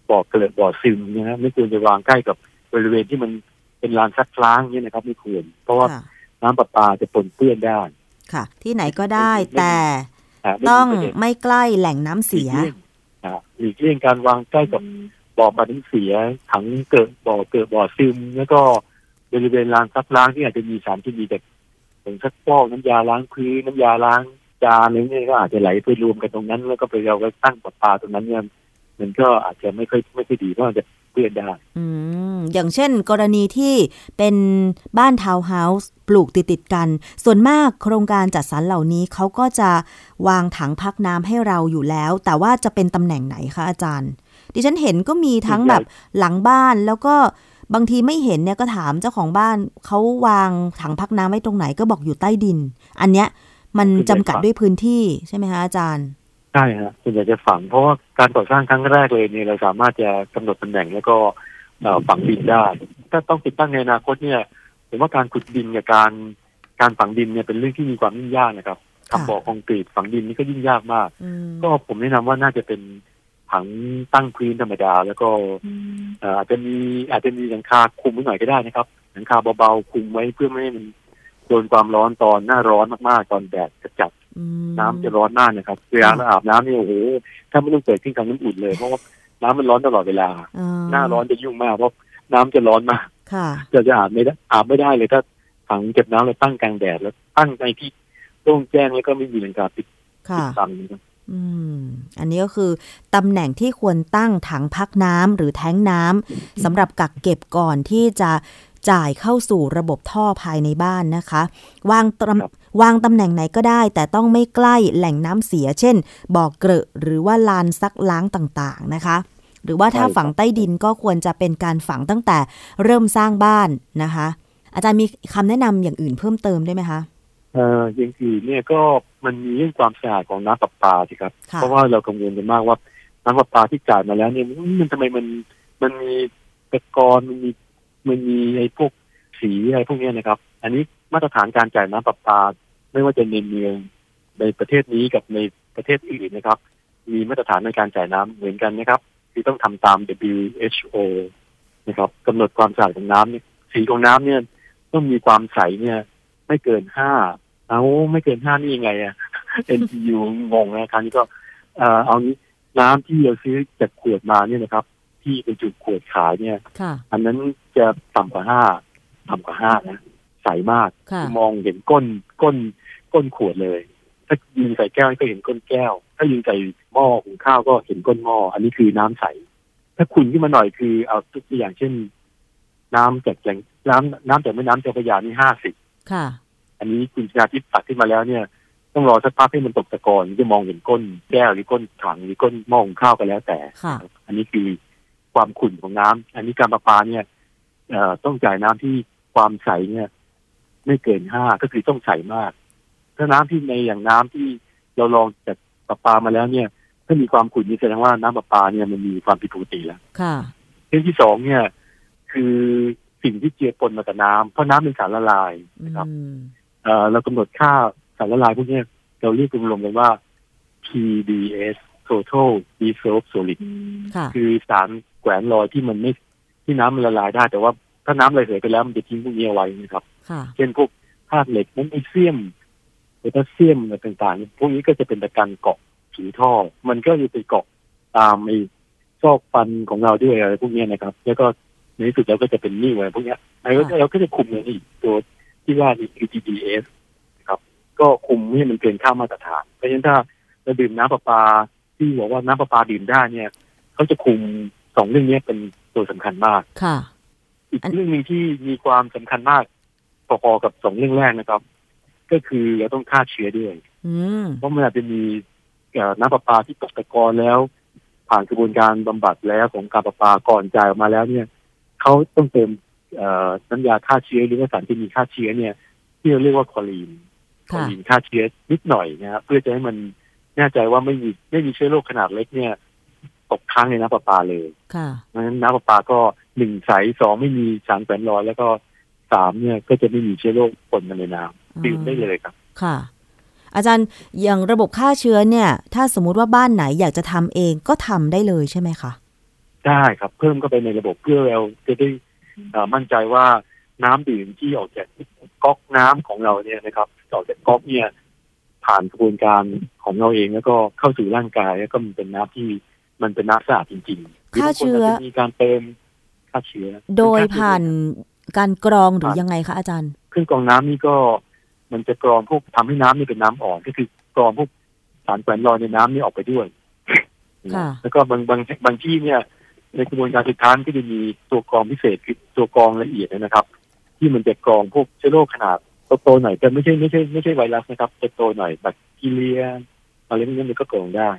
บ่อเกลือบ่อซึมนะครับไม่ควรจะวางใกล้กับบริเวณที่มันเป็นลานซักล้างเนี่ยนะครับ ไม่ควร เพราะว่าน้ำประปาจะปนเปื้อนได้ค่ะ ที่ไหนก็ได้แต่ต้องไม่ใกล้แหล่งน้ำเสียหลีกเลี่ยงการวางใกล้กับบ่อพักน้ำเสียถังเกรอะบ่อเกรอะบ่อซึม แล้วก็บริเวณลานซักล้างที่อาจจะมีสารที่มีแบบผงซักฟอกน้ำยาล้างพื้นน้ำยาล้าง จานอะไรเนี่ยก็อาจจะไหลไปรวมกันตรงนั้น แล้วก็ไปเราก็ตั้งประปาตรงนั้นเนี่ยมันก็อาจจะไม่ค่อยไม่ค่อยดีเพราะมันจะเปื้อนได้อืมอย่างเช่น กรณีที่เป็นบ้านทาวน์เฮาส์ปลูกติดติดกัน ส่วนมากโครงการจัดสรรเหล่านี้เขาก็จะวางถังพักน้ำให้เราอยู่แล้ว แต่ว่าจะเป็นตำแหน่งไหนคะอาจารย์ ดิฉันเห็นก็มีทั้งแบบหลังบ้านแล้วก็บางทีไม่เห็นเนี่ยก็ถามเจ้าของบ้านเขาวางถังพักน้ำไว้ตรงไหนก็บอกอยู่ใต้ดิน อันเนี้ย มันจำกัดด้วยพื้นที่ใช่ไหมคะอาจารย์ใช่ฮะส่วนใหญ่จะฝัง เพราะว่าการก่อสร้างครั้งแรกเลยเนี่ยเราสามารถจะกำหนดตำแหน่งแล้วก็ฝังดินได้ ถ้าต้องติดตั้งในอนาคตเนี่ยผมว่าการขุดดินกับการการฝังดินเนี่ยเป็นเรื่องที่มีความยุ่งยากนะครับทำบ่อคอนกรีตฝังดินนี่ก็ยิ่งยากมาก ก็ผมแนะนำว่าน่าจะเป็นถังตั้งพื้นธรรมดา แล้วก็อาจจะมีอาจจะมีหลังคาคุมไว้หน่อยก็ได้นะครับหลังคาเบาๆคุมไว้เพื่อไม่ให้มันโดนความร้อนตอนหน้าร้อนมากๆ ตอนแดดจัดน้ำจะร้อนมากนะครับเวลาเราอาบน้ำนี่โอ้โหถ้าไม่ต้องเปิดขึ้นทำน้ำอุ่นเลยเพราะว่าน้ำมันร้อนตลอดเวลา หน้าร้อนจะยุ่งมากเพราะน้ำจะร้อนมากจะจะอาบไม่ได้อาบไม่ได้เลยถ้าถังเก็บน้ำเราตั้งกลางแดดแล้วตั้งในที่โล่งแจ้งแล้วก็ไม่มีหลังคาปิดปิดตันนะครับอืมอันนี้ก็คือตำแหน่งที่ควรตั้งถังพักน้ำหรือแท้งน้ำสำหรับกักเก็บก่อนที่จะ จ่ายเข้าสู่ระบบท่อภายในบ้านนะคะ วางวางตำแหน่งไหนก็ได้ แต่ต้องไม่ใกล้แหล่งน้ำเสีย เช่นบ่อเกลอะหรือว่าลานซักล้างต่างๆนะคะ หรือว่าถ้าฝังใต้ดินก็ควรจะเป็นการฝังตั้งแต่เริ่มสร้างบ้านนะคะ อาจารย์มีคำแนะนำอย่างอื่นเพิ่มเติมได้ไหมคะเอออย่างอื่นเนี่ยก็มันมีเรื่องความสะอาดของน้ำประปาสิครับ เพราะว่าเรากังวลกันมากว่าน้ำประปาที่จ่ายมาแล้วเนี่ยมันทำไมมันมันมีตะกอนมันมี มันมีไอ้พวกสีอะไรพวกนี้นะครับ อันนี้มาตรฐานการจ่ายน้ำประปา ไม่ว่าจะในเมืองในประเทศนี้กับในประเทศอื่นนะครับ มีมาตรฐานในการจ่ายน้ำเหมือนกันนะครับที่ต้องทำตาม WHO นะครับกำหนดความสะอาดของน้ำเนี่ยสีของน้ำเนี่ยต้องมีความใสเนี่ย ไม่เกินห้าเอาไม่เกินห้านี่ยังไงอะ NTU งงนะครั้นี้ก็เอานี้น้ำที่เราซื้อจากขวดมาเนี่ยนะครับ ที่เป็นจุดขวดขายเนี่ย อันนั้นจะต่ำกว่าห้าต่ำกว่าห้านะใสมากมองเห็นก้นก้นก้นขวดเลย ถ้ายิงใส่แก้วก็เห็นก้นแก้ว ถ้ายิงใส่หม้อหุงข้าวก็เห็นก้นหม้ออันนี้คือน้ำใส ถ้าขุ่นขึ้นมาหน่อยคือเอาตัวอย่างเช่น น้ำจากแหล่งน้ำน้ำจากแม่น้ำเจ้าพระยานี่ห้าสิบค่ะอันนี้คุณชนาทิพย์ตัดขึ้นมาแล้วเนี่ยต้องรอสักพักให้มันตกตะกอนจะมองเห็นก้นแก้วหรือก้นถังหรือก้นหม้อหุงข้าวก็แล้วแต่ อันนี้คือ ความขุ่นของน้ำอันนี้การประปาเนี่ยต้องจ่ายน้ำที่ความใสเนี่ย ไม่เกินห้าก็คือต้องใสมาก ถ้าน้ำที่ในอย่างน้ำที่เราลองจากปประปามาแล้วเนี่ย ถ้ามีความขุ่นนี่แสดงว่าน้ำประปาเนี่ยมันมีความผิดปกติแล้วค่ะเรื่องที่สองเนี่ย คือสิ่งที่เจือปนมากับน้ำเพราะน้ำเป็นสารละลายนะครับเอ่อเรากำหนดค่าสารละลายพวกนี้เราเรียกรวมๆกันว่า PDS total dissolved solid คือสารแกวนลอยที่มันไม่ที่น้ำมันละลายได้ แต่ว่าถ้าน้ำระเหยไปแล้วมันจะทิ้งพวกนี้เอาไว้นะครับ เช่นพวกธาตุเหล็กมันมีเซียมโพแทสเซียมอะไรต่างๆ พวกนี้ก็จะเป็นตะกันเกาะผิวท่อ มันก็จะไปเกาะตามไอ้ซอกฟันของเราด้วยอะไรพวกนี้นะครับ แล้วก็ในที่สุดเราก็จะเป็นนิ่วอะไรพวกนี้แล้วเราก็จะคุมอย่างอีกตัวที่ว่า ETDS นะครับ ก็คุมให้มันเกินค่ามาตรฐาน เพราะฉะนั้นถ้าเราดื่มน้ำประปา ที่บอกว่าน้ำประปาดื่มได้เนี่ยเขาจะคุมสองเรื่องนี้เป็นตัวสำคัญมากค่ะ อีกเรื่องหนึ่งที่มีความสำคัญมากพอๆกับสองเรื่องแรกนะครับ ก็คือเราต้องฆ่าเชื้อด้วยเพราะมันอาจจะมีน้ำประปาที่ตกตะกอนแล้ว ผ่านกระบวนการบำบัดแล้วของการประปาก่อนจ่ายออกมาแล้วเนี่ยเขาต้องเติมน้ำยาฆ่าเชื้อหรือว่าสารที่มีฆ่าเชื้อเนี่ย ที่เราเรียกว่าคอลีนคอลีนฆ่าเชื้อนิดหน่อยนะครับเพื่อจะให้มัน แน่ใจว่าไม่มีไม่มีเชื้อโรคขนาดเล็กเนี่ย ตกค้างในน้ำประปาเลยค่ะเพราะฉะนั้นน้ำประปาก็หนึ่งใสสองไม่มีสารแฝงลอยแล้วก็สามเนี่ยก็จะไม่มีเชื้อโรคปนมาในน้ำดื่มได้เลยครับ ค่ะ อาจารย์อย่างระบบฆ่าเชื้อเนี่ย ถ้าสมมุติว่าบ้านไหนอยากจะทำเองก็ทำได้เลยใช่ไหมคะได้ครับ เพิ่มเข้าไปในระบบเพื่อเราจะได้มั่นใจว่าน้ำดื่มที่ออกจากก๊อกน้ำของเราเนี่ยนะครับออกจากก๊อกเนี่ย ผ่านกระบวนการของเราเองแล้วก็เข้าสู่ร่างกายแล้วก็มันเป็นน้ำที่มันเป็นน้ำสะอาดจริงๆฆ่าเชื้อมีการเติมฆ่าเชื้อ โดยผ่านการกรองหรือยังไงคะอาจารย์เครื่องกรองน้ำนี่ก็มันจะกรองพวกทำให้น้ำนี่เป็นน้ำอ่อน ก็คือกรองพวกสารแฝงลอยในน้ำนี่ออกไปด้วยแล้วก็บางบางบางที่เนี่ย ในกระบวนการสุดท้ายก็จะมีตัวกรองพิเศษคือตัวกรองละเอียดนะครับ ที่มันจะกรองพวกเชื้อโรคขนาด โตๆหน่อยแต่ไม่ใช่ไม่ใช่ไม่ใช่ไวรัสนะครับจะโตหน่อยแบคทีเรียอะไรพวกนี้มันก็กรองได้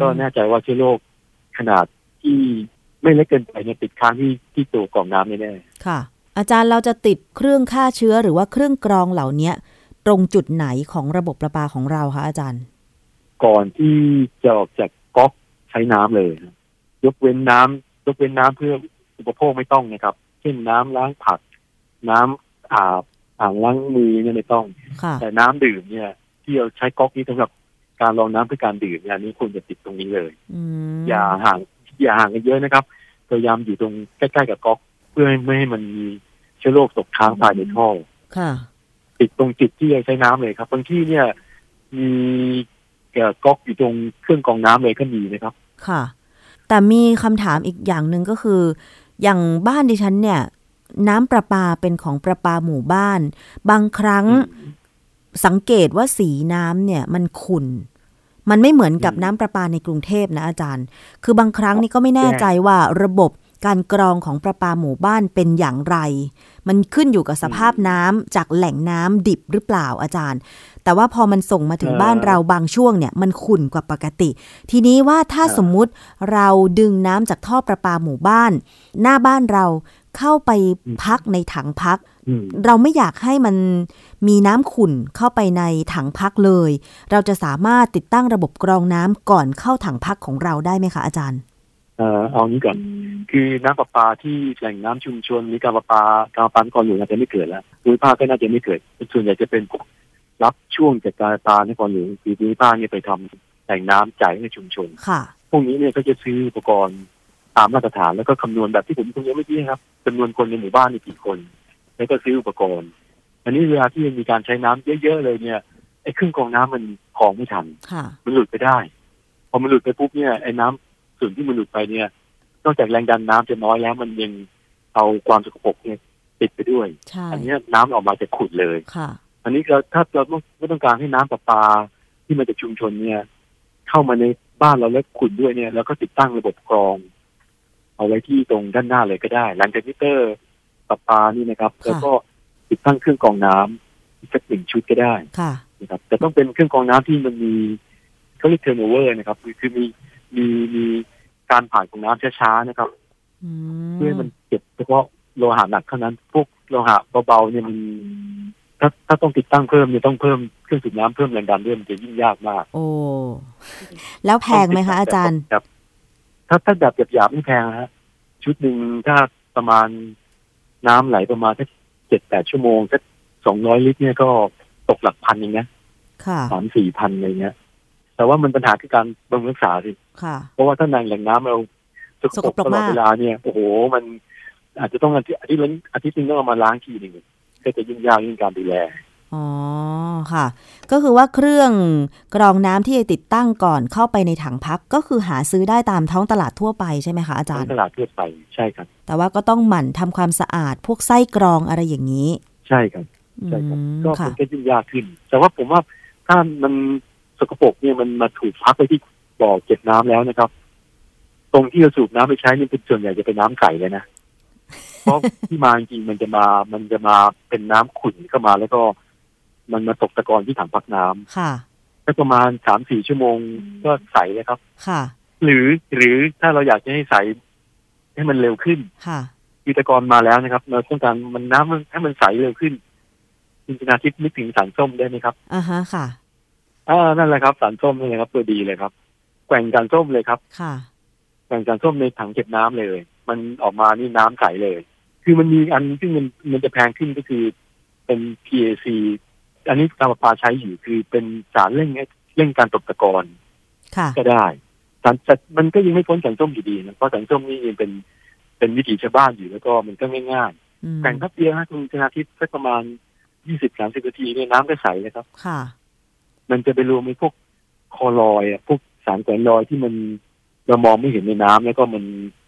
ก็แน่ใจว่าเชื้อโรคขนาดที่ไม่เล็กเกินไปเนี่ยติดค้างที่ที่ตัวกรองน้ำแน่ๆค่ะ อาจารย์เราจะติดเครื่องฆ่าเชื้อหรือว่าเครื่องกรองเหล่าเนี้ยตรงจุดไหนของระบบประปาของเราคะอาจารย์ ก่อนที่จะออกจากก๊อกใช้น้ำเลย ยกเว้นน้ำยกเว้นน้ำเพื่ออุปโภคไม่ต้องนะครับ เช่นน้ำล้างผัก น้ำอาบ อ่างล้างมือเนี่ยไม่ต้อง แต่น้ำดื่มเนี่ย ที่เราใช้ก๊อกนี้สำหรับการรองน้ำเพื่อการดื่มเนี่ยนี้ควรจะติดตรงนี้เลยอย่าห่างอย่าห่างกันเยอะนะครับพยายามอยู่ตรงใกล้ๆกับก๊อก เพื่อไม่ให้มันมีเชื้อโรคตกค้างภายในท่อติดตรงจุดที่ใช้น้ำเลยครับบางที่เนี่ย มีก๊อกอยู่ตรงเครื่องกรองน้ำเลยก็มีนะครับ ค่ะ แต่มีคำถามอีกอย่างหนึ่งก็คือ อย่างบ้านดิฉันเนี่ย น้ำประปาเป็นของประปาหมู่บ้าน บางครั้งสังเกตว่าสีน้ำเนี่ยมันขุ่นมันไม่เหมือนกับน้ำประปาในกรุงเทพนะอาจารย์ คือบางครั้งนี่ก็ไม่แน่ใจว่าระบบการกรองของประปาหมู่บ้านเป็นอย่างไร มันขึ้นอยู่กับสภาพน้ำจากแหล่งน้ำดิบหรือเปล่าอาจารย์ แต่ว่าพอมันส่งมาถึงบ้านเราบางช่วงเนี่ยมันขุ่นกว่าปกติ ทีนี้ว่าถ้าสมมุติเราดึงน้ำจากท่อประปาหมู่บ้าน หน้าบ้านเรา เข้าไปพักในถังพัก เราไม่อยากให้มันมีน้ำขุ่นเข้าไปในถังพักเลย เราจะสามารถติดตั้งระบบกรองน้ำก่อนเข้าถังพักของเราได้ไหมคะอาจารย์เอ่อเอางี้ก่อนคือน้ำประปาที่แหล่งน้ำชุมชนหรือการประปาการประปาก่อนหลวงอาจจะไม่เกิดแล้วภูมิภาคก็น่าจะไม่เกิด ส่วนใหญ่จะเป็นรับช่วงจากการประปาในก่อนหลวงคือภูมิภาคเนี่ยไปทำแหล่งน้ำจ่ายให้ชุมชนค่ะ พวกนี้เนี่ยก็จะซื้ออุปกรณ์ ตามมาตรฐานแล้วก็คำนวณแบบที่ผมคุยเมื่อกี้ครับจำนวนคนในหมู่บ้านมีกี่คน แล้วก็ซื้ออุปกรณ์ อันนี้เวลาที่มีการใช้น้ำเยอะๆเลยเนี่ยไอ้เครื่องกรองน้ำมันของไม่ทันมันหลุดไปได้ พอมันหลุดไปปุ๊บเนี่ยไอ้น้ำส่วนที่มันหลุดไปเนี่ย นอกจากแรงดันน้ำจะน้อยแล้วมันยังเอาความสกปรกเนี่ยติดไปด้วย อันี้น้ำออกมาจะขุดเลยค่ะ อันนี้เราถ้าเราไม่ต้องการให้น้ำประปาที่มาจากชุมชนเนี่ย เข้ามาในบ้านเราแล้วขุดด้วยเนี่ย แล้วก็ติดตั้งระบบกรอง เอาไว้ที่ตรงด้านหน้าเลยก็ได้ หลังจากมิเตอร์ปรับปานี่นะครับ แล้วก็ติดตั้งเครื่องกรองน้ำสักหนึ่งชุดก็ได้นะครับแต่ต้องเป็นเครื่องกรองน้ำที่มันมีเขาเรียก turnover นะครับ คือมีมีมีการผ่านของน้ำช้าๆนะครับเพื่อมันเก็บเฉพาะโลหะหนักเท่านั้น พวกโลหะเบาๆเนี่ยมันถ้าถ้าต้องติดตั้งเพิ่มเนี่ยต้องเพิ่มเครื่องสูบน้ำเพิ่มแรงดันด้วยมันจะยิ่งยากมาก โอ้ แล้วแพงไหมคะอาจารย์ครับ ถ้าถ้าแบบหยาบๆไม่แพงฮะชุดหนึ่งถ้าประมาณน้ำไหลประมาณสักเจ็ดแปดชั่วโมงสักสองร้อยลิตรเนี่ยก็ตกหลักพันเองนะสามสี่พันอะไรเงี้ย แต่ว่ามันปัญหาคือการบำรุงรักษาสิเพราะว่าถ้าในแหล่งน้ำเราสกปรกตลอดเวลาเนี่ยโอ้โห มันอาจจะต้องอาทิตย์อาทิตย์อาทิตย์นึงต้องเอามาล้างทีหนึ่งก็จะยุ่งยากยิ่งการดูแล อ๋อค่ะ ก็คือว่าเครื่องกรองน้ำที่ติดตั้งก่อนเข้าไปในถังพักก็คือหาซื้อได้ตามท้องตลาดทั่วไปใช่ไหมคะอาจารย์ตลาดทั่วไปใช่ครับ แต่ว่าก็ต้องหมั่นทำความสะอาดพวกไส้กรองอะไรอย่างนี้ ใช่ครับใช่ครับก็มันก็ยุ่งยากขึ้น แต่ว่าผมว่าถ้ามันสกปรกเนี่ยมันมาถูกพักไปที่บ่อเก็บน้ำแล้วนะครับ ตรงที่เราสูบน้ำไปใช้นี่เป็นส่วนใหญ่จะเป็นน้ำใสเลยนะเพราะที่มาจริงมันจะมามันจะมาเป็นน้ำขุ่นเข้ามาแล้วก็ มันมาตกตะกอนที่ถังพักน้ำค่ะก็ประมาณสามสี่ชั่วโมงก็ใสเลยครับ ค่ะ หรือหรือถ้าเราอยากจะให้ใสให้มันเร็วขึ้น ค่ะีตะกอนมาแล้วนะครับเราต้องการมันน้ำให้มันใสเร็วขึ้นจินตนาทิพย์นึกถึงสารส้มได้ไหมครับอ่าฮะค่ะอ่านั่นแหละครับ สารส้มนี่แหละครับ ตัวดีเลยครับแกว่งสารส้มเลยครับ ค่ะแกว่งสารส้มในถังเก็บน้ำเลย มันออกมานี่น้ำใสเลย คือมันมีอันที่มันมันจะแพงขึ้นก็คือเป็น PAC อันนี้การประปาใช้อยู่คือเป็นสารเร่งเร่งการตกตะกอนก็ได้สารแต่มันก็ยังไม่พ้นสันส้มอยู่ดีนะเพราะสันส้มนี่ยังเป็นเป็นวิถีชาวบ้านอยู่แล้วก็มันก็ง่ายๆแต่งพับเดียวฮะคุณชนาทิพย์สักประมาณยี่สิบสามสิบนาทีเนี่ยน้ำก็ใสเลยครับค่ะ มันจะไปรวมในพวกคอลอยอะพวกสารแกนลอยที่มันเรามองไม่เห็นในน้ำแล้วก็มัน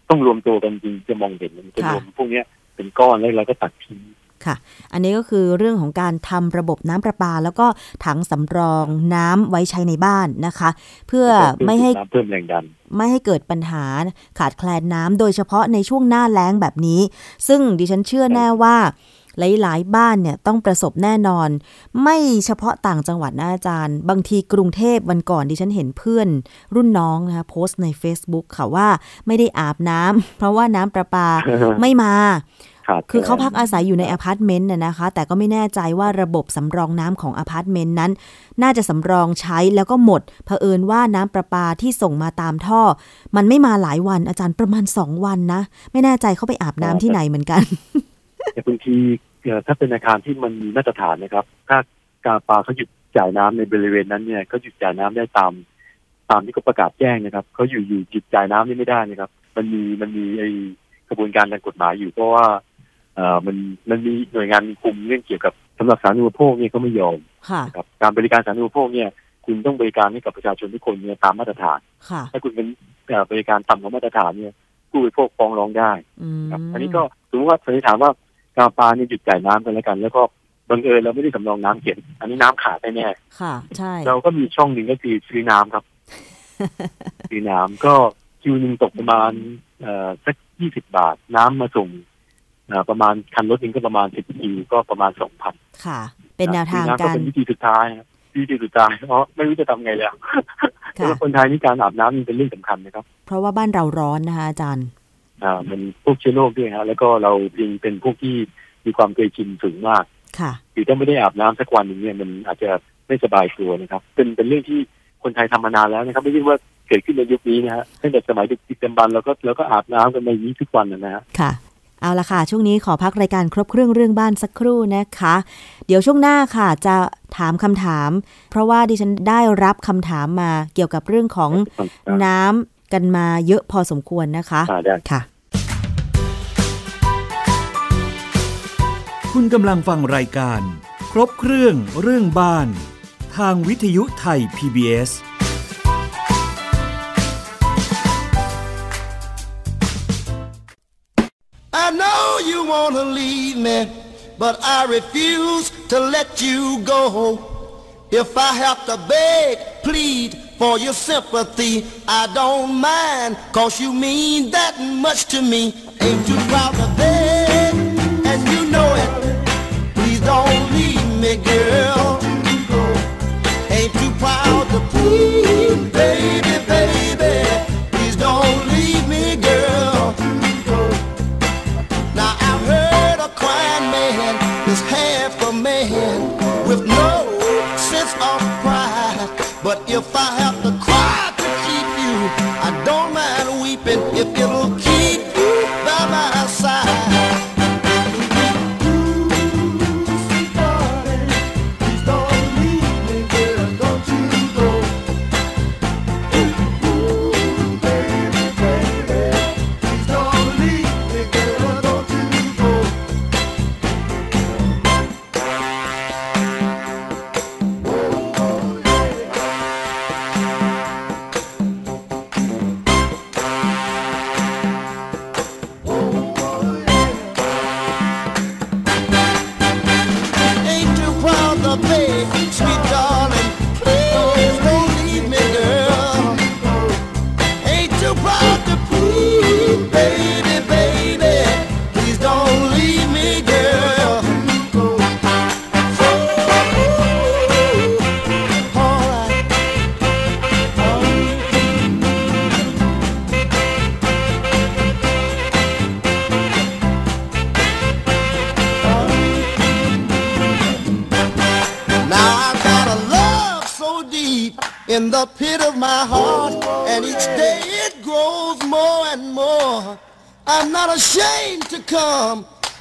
ต้องรวมตัวกันจริงจะมองเห็นมันจะรวมพวกเนี้ยเป็นก้อนแล้วเราก็ตัดทิ้ง ค่ะ อันนี้ก็คือเรื่องของการทำระบบน้ำประปา แล้วก็ถังสำรองน้ำไว้ใช้ในบ้านนะคะ เพื่อไม่ให้เพิ่มแรงดันไม่ให้เกิดปัญหาขาดแคลนน้ำโดยเฉพาะในช่วงหน้าแล้งแบบนี้ ซึ่งดิฉันเชื่อแน่ว่าหลายๆ บ้านเนี่ยต้องประสบแน่นอน ไม่เฉพาะต่างจังหวัดนะอาจารย์ บางทีกรุงเทพวันก่อนดิฉันเห็นเพื่อน รุ่นน้องนะคะโพสต์ใน Facebook ค่ะว่าไม่ได้อาบน้ำเพราะว่าน้ำประปาไม่มา คือเขาพักอาศัยอยู่ในอพาร์ตเมนต์น่ะนะคะ แต่ก็ไม่แน่ใจว่าระบบสำรองน้ำของอพาร์ตเมนต์นั้น น่าจะสำรองใช้แล้วก็หมดเผอิญว่าน้ำประปาที่ส่งมาตามท่อ มันไม่มาหลายวันอาจารย์ประมาณสองวันนะ ไม่แน่ใจเขาไปอาบน้ำที่ไหนเหมือนกันแต่บางทีถ้าเป็นอาคารที่มันมีมาตรฐานนะครับ ถ้าการประปาเขาหยุดจ่ายน้ำในบริเวณนั้นเนี่ยเขาหยุดจ่ายน้ำได้ตาม ตามที่เขาประกาศแจ้งนะครับเขาอยู่อยู่หยุดจ่ายน้ำนี่ไม่ได้นะครับ มันมีมันมีไอกระบวนการทางกฎหมายอยู่เพราะว่า เอ่อมันมันมีหน่วยงานคุมเรื่องเกี่ยวกับสำหรับสาธารณูปโภคเนี่ยก็ไม่ยอมครับการบริการสาธารณูปโภคเนี่ย คุณต้องบริการให้กับประชาชนทุกคนเนี่ยตามมาตรฐาน ถ้าคุณเป็นบริการต่ำกว่ามาตรฐานเนี่ยผู้บริโภคฟ้องร้องได้ครับอันนี้ก็สมมติว่าสันนิษฐานว่าการปลาเนี่ยหยุดจ่ายน้ำกันแล้วกัน แล้วก็บังเอิญเราไม่ได้สำรองน้ำเก็บอันนี้น้ำขาดแน่ค่ะ ใช่ เราก็มีช่องหนึ่งก็คือซื้อน้ำครับ ซื้อน้ำก็คิวหนึ่งตกประมาณเอ่อสักยี่สิบบาท น้ำมาส่ง ประมาณคันรถนึงก็ประมาณสิบกิก็ประมาณสองพันค่ะ เป็นแนวทางการเป็นวิธีสุดท้ายวิธีสุดท้ายเพราะไม่รู้จะทำไงแล้วเพราะคนไทยนี่การอาบน้ำมันเป็นเรื่องสำคัญนะครับ เพราะว่าบ้านเราร้อนนะคะอาจารย์ อ่า มันพวกเชื้อโรคด้วยครับแล้วก็เราเองเป็นพวกที่มีความเคยชินสูงมาก ค่ะคือถ้าไม่ได้อาบน้ำสักวันหนึ่งเนี่ยมันอาจจะไม่สบายตัวนะครับ เป็นเป็นเรื่องที่คนไทยทำมานานแล้วนะครับ ไม่ใช่ว่าเกิดขึ้นในยุคนี้นะฮะตั้งแต่สมัยดึกดำบรรเราก็เราก็อาบน้ำกันในนี้ทุกวันนะฮะค่ะ เอาละค่ะ ช่วงนี้ขอพักรายการครบเครื่องเรื่องบ้านสักครู่นะคะ เดี๋ยวช่วงหน้าค่ะจะถามคำถาม เพราะว่าดิฉันได้รับคำถามมาเกี่ยวกับเรื่องของน้ำกันมาเยอะพอสมควรนะคะค่ะ คุณกำลังฟังรายการ ครบเครื่องเรื่องบ้าน ทางวิทยุไทย PBS I know you wanna leave me, but I refuse to let you go. If I have to beg, plead for your sympathy, I don't mind, cause you mean that much to me. Ain't too proud to beg, and you know it. Please don't leave me, girl. Ain't too proud to plead, baby, baby.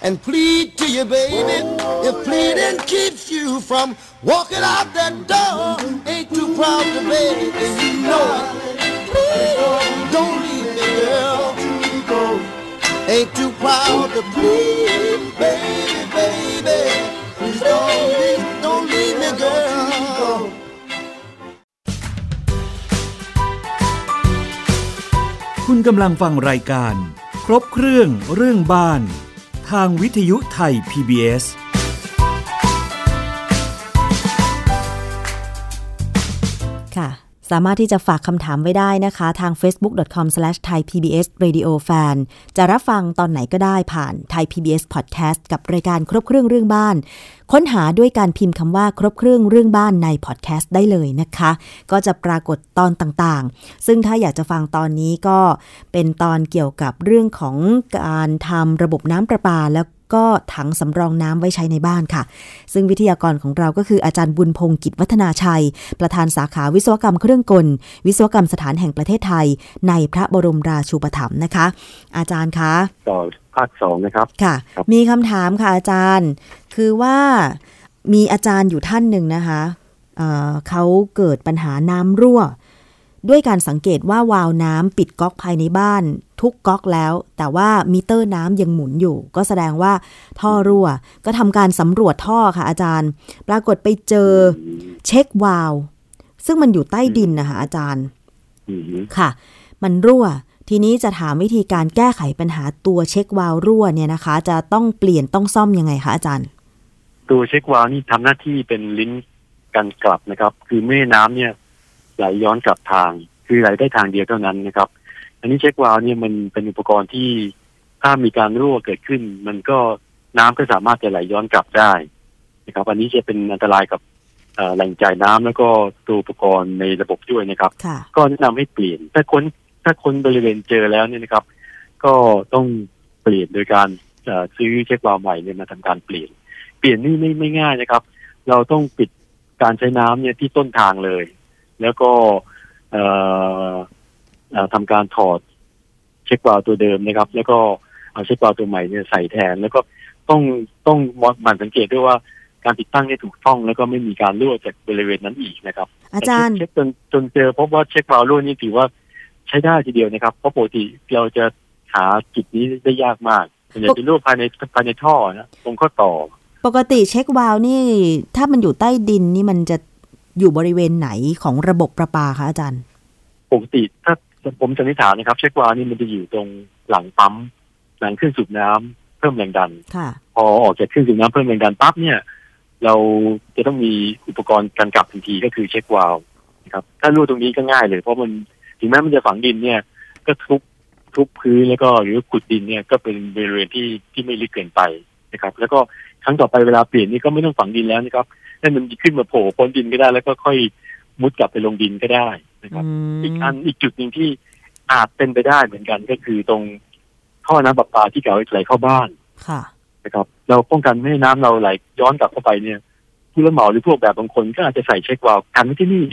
And plead to you, baby. If pleading keeps you from walking out that door, ain't too proud to beg, and you know it. Please don't leave me, girl. Ain't too proud to plead, baby, baby. Please don't leave, don't leave me, girl. คุณกำลังฟังรายการ ครบเครื่องเรื่องบ้านางวิทยุไทย PBS สามารถที่จะฝากคำถามไว้ได้นะคะ ทาง facebook.com/thaipbsradiofan จะรับฟังตอนไหนก็ได้ผ่าน Thai PBS Podcast กับรายการครบเครื่องเรื่องบ้าน ค้นหาด้วยการพิมพ์คำว่าครบเครื่องเรื่องบ้านในพอดแคสต์ได้เลยนะคะ ก็จะปรากฏตอนต่างๆ ซึ่งถ้าอยากจะฟังตอนนี้ก็เป็นตอนเกี่ยวกับเรื่องของการทำระบบน้ำประปาแล้ว ก็ถังสำรองน้ำไว้ใช้ในบ้านค่ะ ซึ่งวิทยากรของเราก็คืออาจารย์บุญพงศ์กิจวัฒนาชัย ประธานสาขาวิศวกรรมเครื่องกล วิศวกรรมสถานแห่งประเทศไทย ในพระบรมราชูปถัมภ์นะคะ อาจารย์คะต่อภาคสองนะครับค่ะ มีคำถามค่ะอาจารย์ คือว่ามีอาจารย์อยู่ท่านหนึ่งนะคะเเขาเกิดปัญหาน้ำรั่ว ด้วยการสังเกตว่าวาล์วน้ำปิดก๊อกภายในบ้านทุกก๊อกแล้ว แต่ว่ามิเตอร์น้ำยังหมุนอยู่ ก็แสดงว่าท่อรั่ว ก็ทำการสำรวจท่อค่ะอาจารย์ ปรากฏไปเจอเช็ควาล์วซึ่งมันอยู่ใต้ดินนะคะอาจารย์ค่ะ มันรั่ว ทีนี้จะถามวิธีการแก้ไขปัญหาตัวเช็ควาล์วรั่วเนี่ยนะคะ จะต้องเปลี่ยนต้องซ่อมยังไงคะอาจารย์ ตัวเช็ควาล์วนี่ทำหน้าที่เป็นลิ้นกันกลับนะครับ คือแม่น้ำเนี่ย ไหลย้อนกลับทาง คือไหลได้ทางเดียวเท่านั้นนะครับ อันนี้เช็ควาล์วเนี่ยมันเป็นอุปกรณ์ที่ถ้ามีการรั่วเกิดขึ้น มันก็น้ำก็สามารถจะไหลย้อนกลับได้นะครับ อันนี้จะเป็นอันตรายกับแหล่งจ่ายน้ำแล้วก็ตัวอุปกรณ์ในระบบด้วยนะครับ ก็แนะนำให้เปลี่ยน ถ้าคนถ้าคนบริเวณเจอแล้วเนี่ยนะครับ ก็ต้องเปลี่ยนโดยการซื้อเช็ควาล์วใหม่เนี่ยมาทำการเปลี่ยน เปลี่ยนนี่ไม่ไม่ง่ายนะครับ เราต้องปิดการใช้น้ำเนี่ยที่ต้นทางเลย แล้วก็ทำการถอดเช็ควาล์วตัวเดิมนะครับ แล้วก็เอาเช็ควาล์วตัวใหม่เนี่ยใส่แทน แล้วก็ต้องต้องมันสังเกตด้วยว่าการติดตั้งนี่ถูกต้องแล้วก็ไม่มีการรั่วจากบริเวณนั้นอีกนะครับ อาจารย์เช็คจนจนเจอพบว่าเช็ควาล์วรั่วนี่ถือว่าใช้ได้ทีเดียวนะครับ เพราะปกติเราจะหาจุดนี้ได้ยากมากส่วนใหญ่จะรั่วภายในภายในท่อนะตรงข้อต่อ ปกติเช็ควาล์วนี่ ถ้ามันอยู่ใต้ดินนี่มันจะ อยู่บริเวณไหนของระบบประปาคะอาจารย์ ปกติถ้าผมสันนิษฐานนะครับ เช็ควานี่มันจะอยู่ตรงหลังปั๊มหลังเครื่องสูบน้ำเพิ่มแรงดันพอออกจากเครื่องสูบน้ำเพิ่มแรงดันปั๊บเนี่ย เราจะต้องมีอุปกรณ์การกลับทันทีก็คือเช็ควาลนะครับ ถ้ารู้ตรงนี้ก็ง่ายเลย เพราะมันถึงแม้มันจะฝังดินเนี่ย ก็ทุบทุบพื้นแล้วก็หรือขุดดินเนี่ยก็เป็นบริเวณที่ที่ไม่ลึกเกินไปนะครับ แล้วก็ครั้งต่อไปเวลาเปลี่ยนนี่ก็ไม่ต้องฝังดินแล้วนะครับ ให้มันขึ้นมาโผล่พ้นดินก็ได้ แล้วก็ค่อยมุดกลับไปลงดินก็ได้นะครับ อีกอันอีกจุดหนึ่งที่อาจเป็นไปได้เหมือนกันก็คือตรงท่อน้ำประปาที่เก่าไหลเข้าบ้านค่ะนะครับ เราป้องกันไม่ให้น้ำเราไหลย้อนกลับเข้าไปเนี่ยผู้รับเหมาหรือพวกแบบบางคนก็อาจจะใส่เช็ควาล์วกันไว้ที่นี่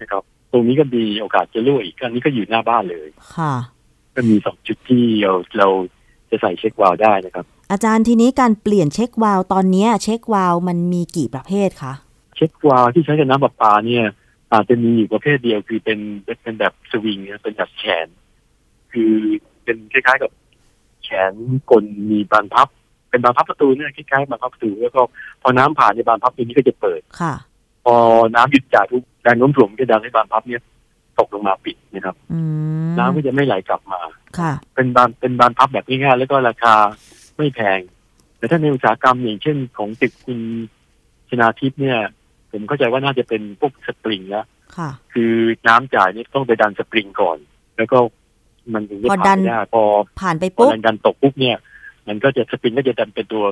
นะครับ ตรงนี้ก็มีโอกาสจะรั่วอีกอันนี้ก็อยู่หน้าบ้านเลย ค่ะ ก็มีสองจุดที่เราเราจะใส่เช็ควาล์วได้นะครับ อาจารย์ทีนี้การเปลี่ยนเช็ควาล์วตอนนี้เช็ควาล์วมันมีกี่ประเภทคะเช็ควาล์วที่ใช้กับน้ำประปาเนี่ย อาจจะมีอยู่ประเภทเดียวคือเป็นเป็นแบบสวิงเป็นแบบแขน คือเป็นคล้ายๆกับแขนกลมีบานพับ เป็นบานพับประตูเนี่ยคล้ายๆบานพับประตูแล้วก็พอน้ำผ่านในบานพับตัวนี้ก็จะเปิดค่ะ พอน้ำหยุดจากทุกแรงโน้มถ่วงก็ดันให้บานพับเนี่ยตกลงมาปิดนะครับน้ำก็จะไม่ไหลกลับมาค่ะ เป็นบานเป็นบานพับแบบง่ายๆแล้วก็ราคา ไม่แพง แต่ถ้าในอุตสาหกรรมอย่างเช่นของตึกคุณชนาทิพย์เนี่ย ผมเข้าใจว่าน่าจะเป็นพวกสปริงแล้วค่ะคือน้ำจ่ายนี่ต้องไปดันสปริงก่อน แล้วก็มันถึงจะผ่านได้พอผ่านไปปุ๊บแรงดันตกปุ๊บเนี่ย มันก็จะสปริงก็จะดันเป็นตัว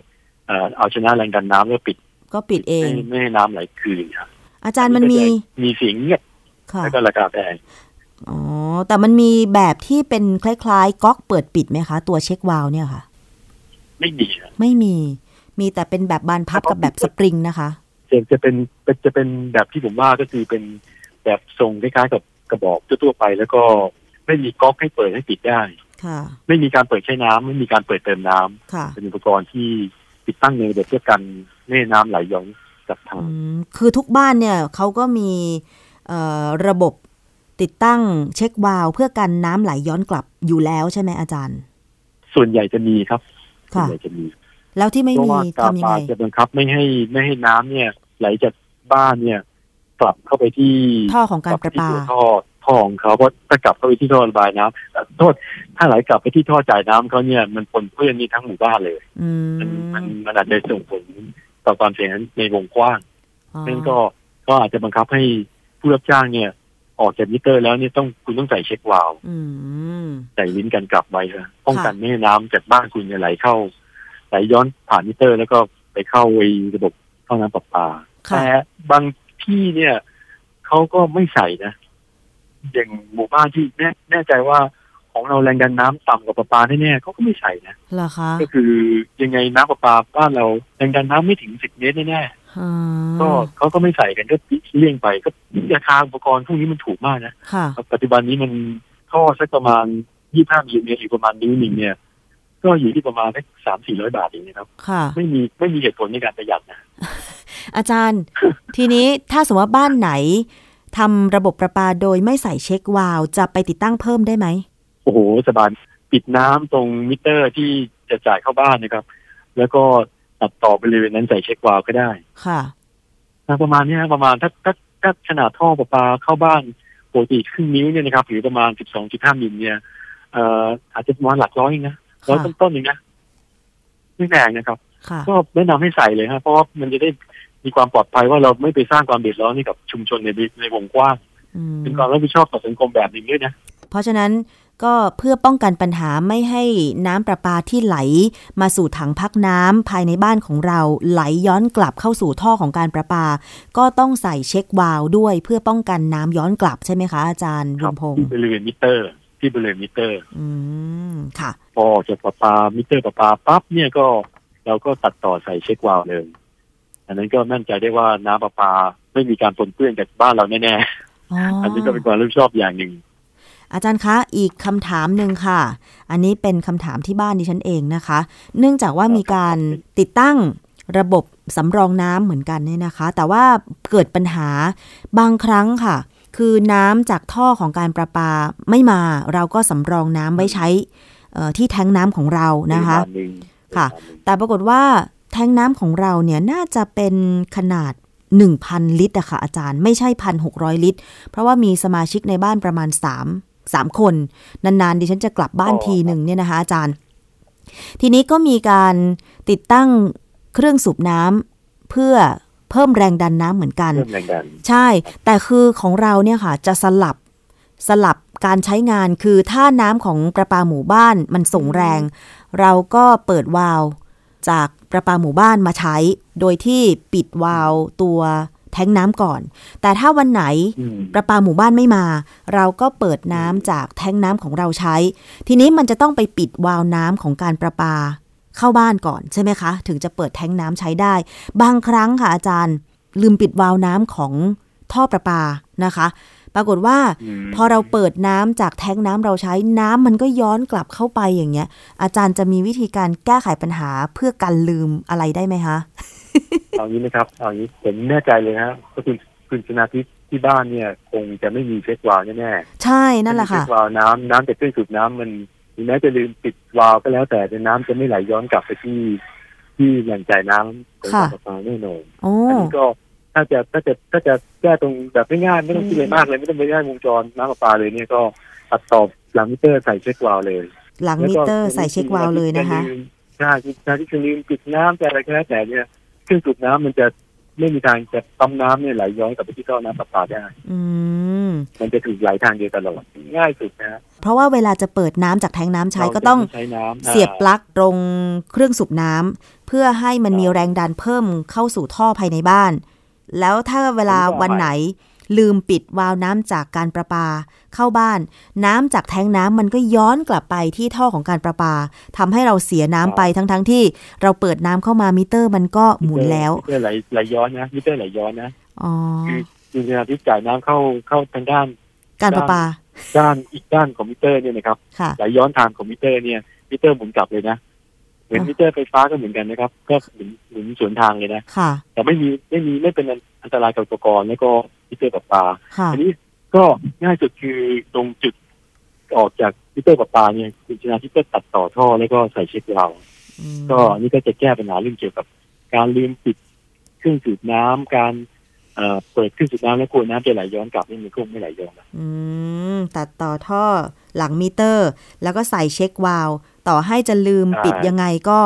เอาชนะแรงดันน้ำแล้วปิด ก็ปิดเองไม่ให้น้ำไหลคืนครับอาจารย์มันมีมีเสียงเงียบแล้วก็ราคาแพงอ๋อแต่มันมีแบบที่เป็นคล้ายๆ ก๊อกเปิดปิดไหมคะ ตัวเช็ควาลเนี่ยค่ะ ไม่มีไม่มี มีแต่เป็นแบบบานพับกับแบบสปริงนะคะจะจะเป็นจะเป็นแบบที่ผมว่าก็คือเป็นแบบทรงคล้ายๆกับกระบอกทั่วๆไป แล้วก็ไม่มีก๊อกให้เปิดให้ปิดได้ค่ะ ไม่มีการเปิดใช้น้ำไม่มีการเปิดเติมน้ำค่ะเป็นอุปกรณ์ที่ติดตั้งในระบบเพื่อกันไม่ให้น้ำไหลย้อนจากทางคือทุกบ้านเนี่ยเขาก็มีระบบติดตั้งเช็ควาล์วเพื่อกันน้ำไหลย้อนกลับอยู่แล้วใช่ไหมอาจารย์ ส่วนใหญ่จะมีครับ ส่วนใหญ่จะมีแล้วที่ไม่มีทำยังไงจะบังคับไม่ให้ไม่ให้น้ำเนี่ย ไหลจากบ้านเนี่ย กลับเข้าไปที่ท่อของการประปาท่อท่อของเขาเพราะถ้ากลับเข้าไปที่ท่อระบายน้ำโทษถ้าไหลกลับไปที่ท่อจ่ายน้ำเขาเนี่ยมันปนเปื้อนนี่ทั้งหมู่บ้านเลยมันมันมันอาจจะส่งผลต่อความเสียหายในวงกว้างนั่นก็ก็อาจจะบังคับให้ผู้รับจ้างเนี่ย ออกจากมิเตอร์แล้วเนี่ยต้องคุณต้องใส่เช็ควาล์วใส่ลิ้นกันกลับไว้ครับป้องกันไม่ให้น้ำจากบ้านคุณไหลเข้าไหลย้อนผ่านมิเตอร์ แล้วก็ไปเข้าไอ้ระบบท่อน้ำประปาแต่บางที่เนี่ยเขาก็ไม่ใส่นะอย่างหมู่บ้านที่แน่แน่ใจว่า ของเราแรงดันน้ำต่ำกว่าประปาแน่ๆเขาก็ไม่ใส่นะเหรอคะก็คือยังไงน้ำประปาบ้านเราแรงดันน้ำไม่ถึงสิบเมตรแน่ๆก็เขาก็ไม่ใส่กันก็เลี่ยงไปก็ราคาอุปกรณ์พวกนี้มันถูกมากนะปัจจุบันนี้มันท่อสักประมาณยี่ห้ามิลลิเมตรอยู่ประมาณนิ้วหนึ่งเนี่ย ก็อยู่ที่ประมาณสักสามสี่ร้อยบาทเองนะครับไม่มีไม่มีเหตุผลในการประหยัดนะอาจารย์ ทีนี้ถ้าสมมติว่าบ้านไหนทำระบบประปาโดยไม่ใส่ check valve จะไปติดตั้งเพิ่มได้ไหม โอ้โหสบายปิดน้ำตรงมิเตอร์ที่จะจ่ายเข้าบ้านนะครับ แล้วก็ตัดต่อบริเวณนั้นใส่ check valve ก็ได้ ค่ะประมาณนี้ประมาณถ้าถ้าถ้าขนาดท่อประปาเข้าบ้านปกติครึ่งนิ้วเนี่ยนะครับหรือประมาณสิบสองจุดห้ามิลเนี่ยเอ่ออาจจะประมาณหลักร้อยนะร้อยต้นๆเองนะไม่แพงนะครับ ก็แนะนำให้ใส่เลยครับเพราะว่ามันจะได้มีความปลอดภัยว่าเราไม่ไปสร้างความเดือดร้อนให้กับชุมชนในในวงกว้างเป็นความรับผิดชอบต่อสังคมแบบนี้ด้วยนะ เพราะฉะนั้น ก็เพื่อป้องกันปัญหาไม่ให้น้ำประปาที่ไหล มาสู่ถังพักน้ำภายในบ้านของเราไหลย้อนกลับเข้าสู่ท่อของการประปา ก็ต้องใส่ check valve ด้วยเพื่อป้องกันน้ำย้อนกลับใช่ไหมคะอาจารย์บุญพงศ์ที่บริเวณมิเตอร์ที่บริเวณมิเตอร์ อืมค่ะ พอจากประปามิเตอร์ประปาปั๊บเนี่ยก็เราก็ตัดต่อใส่ check valve เลย อันนั้นก็มั่นใจได้ว่าน้ำประปาไม่มีการปนเปื้อนจากบ้านเราแน่ๆอันนี้ก็เป็นความรับผิดชอบอย่างหนึ่ง อาจารย์คะ อีกคำถามหนึ่งค่ะ อันนี้เป็นคำถามที่บ้านดิฉันเองนะคะ เนื่องจากว่ามีการติดตั้งระบบสำรองน้ำเหมือนกันเนี่ยนะคะ แต่ว่าเกิดปัญหาบางครั้งค่ะ คือน้ำจากท่อของการประปาไม่มา เราก็สำรองน้ำไว้ใช้ที่แทงน้ำของเรานะคะ ค่ะ แต่ปรากฏว่าแทงน้ำของเราเนี่ยน่าจะเป็นขนาด1,000 ลิตรอะค่ะอาจารย์ไม่ใช่ 1,600 ลิตร เพราะว่ามีสมาชิกในบ้านประมาณ 3 สามคน นานๆดิฉันจะกลับบ้านทีหนึ่งเนี่ยนะคะอาจารย์ ทีนี้ก็มีการติดตั้งเครื่องสูบน้ำเพื่อเพิ่มแรงดันน้ำเหมือนกัน ใช่ แต่คือของเราเนี่ยค่ะ จะสลับสลับการใช้งานคือถ้าน้ำของประปาหมู่บ้านมันส่งแรง เราก็เปิดวาล์วจากประปาหมู่บ้านมาใช้ โดยที่ปิดวาล์วตัว แท้งน้ำก่อน แต่ถ้าวันไหนประปาหมู่บ้านไม่มา เราก็เปิดน้ำจากแท้งน้ำของเราใช้ ทีนี้มันจะต้องไปปิดวาล์วน้ำของการประปาเข้าบ้านก่อนใช่ไหมคะ ถึงจะเปิดแท้งน้ำใช้ได้ บางครั้งค่ะอาจารย์ ลืมปิดวาล์วน้ำของท่อประปานะคะ ปรากฏว่า พอเราเปิดน้ำจากแท้งน้ำเราใช้น้ำมันก็ย้อนกลับเข้าไปอย่างเงี้ย อาจารย์จะมีวิธีการแก้ไขปัญหาเพื่อกันลืมอะไรได้ไหมคะ เอางี้นะครับเอางี้ผมแน่ใจเลยฮะก็คือคุณชนาทิพที่บ้านเนี่ย คงจะไม่มีเช็ควาล์วแน่ๆใช่นั่นแหละค่ะ เช็ควาล์วน้ำน้ำจากเครื่องสูบน้ำมันแม้จะลืมปิดวาล์วก็แล้วแต่แต่น้ำจะไม่ไหลย้อนกลับไปที่ ที่แหล่งจ่ายน้ำของประปาแน่นอนอันนี้ก็ถ้าจะถ้าจะถ้าจะแก้ตรงแบบง่ายๆไม่ต้องคิดอะไรมากเลยไม่ต้องไปได้วงจรน้ำประปาเลยเนี่ยก็ตัดต่อหลังมิเตอร์ใส่เช็ควาล์วเลยหลังมิเตอร์ใส่เช็ควาล์วเลยนะคะ ใช่ที่จะลืมปิดน้ำแต่อะไรก็แล้วแต่เนี่ย เครื่องสูบน้ำมันจะไม่มีทางจะปั๊มน้ำเนี่ยไหลย้อนกลับไปที่ท่อน้ำประปาได้ อืมมันจะถูกไหลทางเดียวตลอดง่ายสุดนะเพราะว่าเวลาจะเปิดน้ำจากแทงน้ำใช้ก็ต้องใช้น้ำเสียบปลั๊กตรงเครื่องสูบน้ำเพื่อให้มันมีแรงดันเพิ่มเข้าสู่ท่อภายในบ้าน แล้วถ้าเวลาวันไหน ลืมปิดวาล์วน้ำจากการประปา เข้าบ้าน น้ำจากแทงน้ำมันก็ย้อนกลับไปที่ท่อของการประปาทำให้เราเสียน้ำไปทั้งๆทที่เราเปิดน้ำเข้ามามิเตอร์มันก็หมุนแล้วมิเตเตอร์ไหลไหลย้อนนะมิเตอร์ไหลย้อนนะอ๋อคือคือเวลาที่จ่ายน้ำเข้าเข้าทางด้าน การประปา ด้านอีกด้านของมิเตอร์เนี่ยนะครับค่ะไหลย้อนทางของมิเตอร์เนี่ยมิเตอร์หมุนกลับเลยนะ เหมือนอ๋อมิเตอร์ไฟฟ้าก็เหมือนกันนะครับ ก็หมุนหมุนสวนทางเลยนะค่ะ แต่ไม่มีไม่มีไม่เป็นอันตรายกับอุปกรณ์แล้วก็มิเตอร์ประปาค่ะอันนี้ก็ง่ายสุดคือตรงจุดออกจากมิเตอร์ประปาเนี่ยคุณชนะที่ก็ตัดต่อท่อแล้วก็ใส่เช็คเราล์วอืมก็อันนี่ก็จะแก้ปัญหาเรื่องเกี่ยวกับการลืมปิดเครื่องสูบน้ำการเอ่อเปิดเครื่องสูบน้ำแล้วกลัวน้ำจะไหลย้อนกลับนี่มันก็ไม่ไหลย้อนนะอืมตัดต่อท่อหลังมิเตอร์ แล้วก็ใส่เช็ควาล์ว ต่อให้จะลืมปิดยังไงก็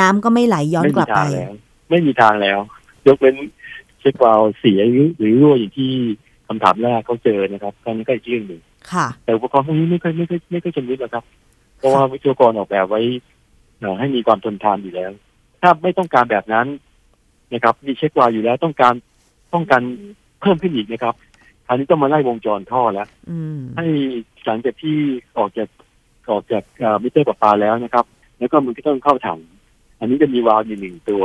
น้ำก็ไม่ไหลย้อนไม่กมีลับไปทางแล้วไม่มีทางแล้ว ยกเว้นเช็ควาล์วเสียหรือหรือรั่วอย่างที่คำถามแรกเขาเจอนะครับตอนนี้ก็อีกเรื่องหนึ่งค่ะแต่อุปกรณ์พวกนี้ไม่ค่อยไม่ค่อยไม่ค่อยชำนิดหรอกครับ เพราะว่าวิศวกรออกแบบไว้เอ่อให้มีความทนทานอยู่แล้ว ถ้าไม่ต้องการแบบนั้นนะครับ มีเช็ควาล์วอยู่แล้วต้องการต้องการเพิ่มขึ้นอีกนะครับคราวนี้ต้องมาไล่วงจรท่อแล้วอืมให้หลังจากที่ออกจาก ออกจากเอ่อมิเตอร์ประปาแล้วนะครับ แล้วก็มันก็ต้องเข้าถัง อันนี้จะมีวาล์วอยู่หนึ่งตัว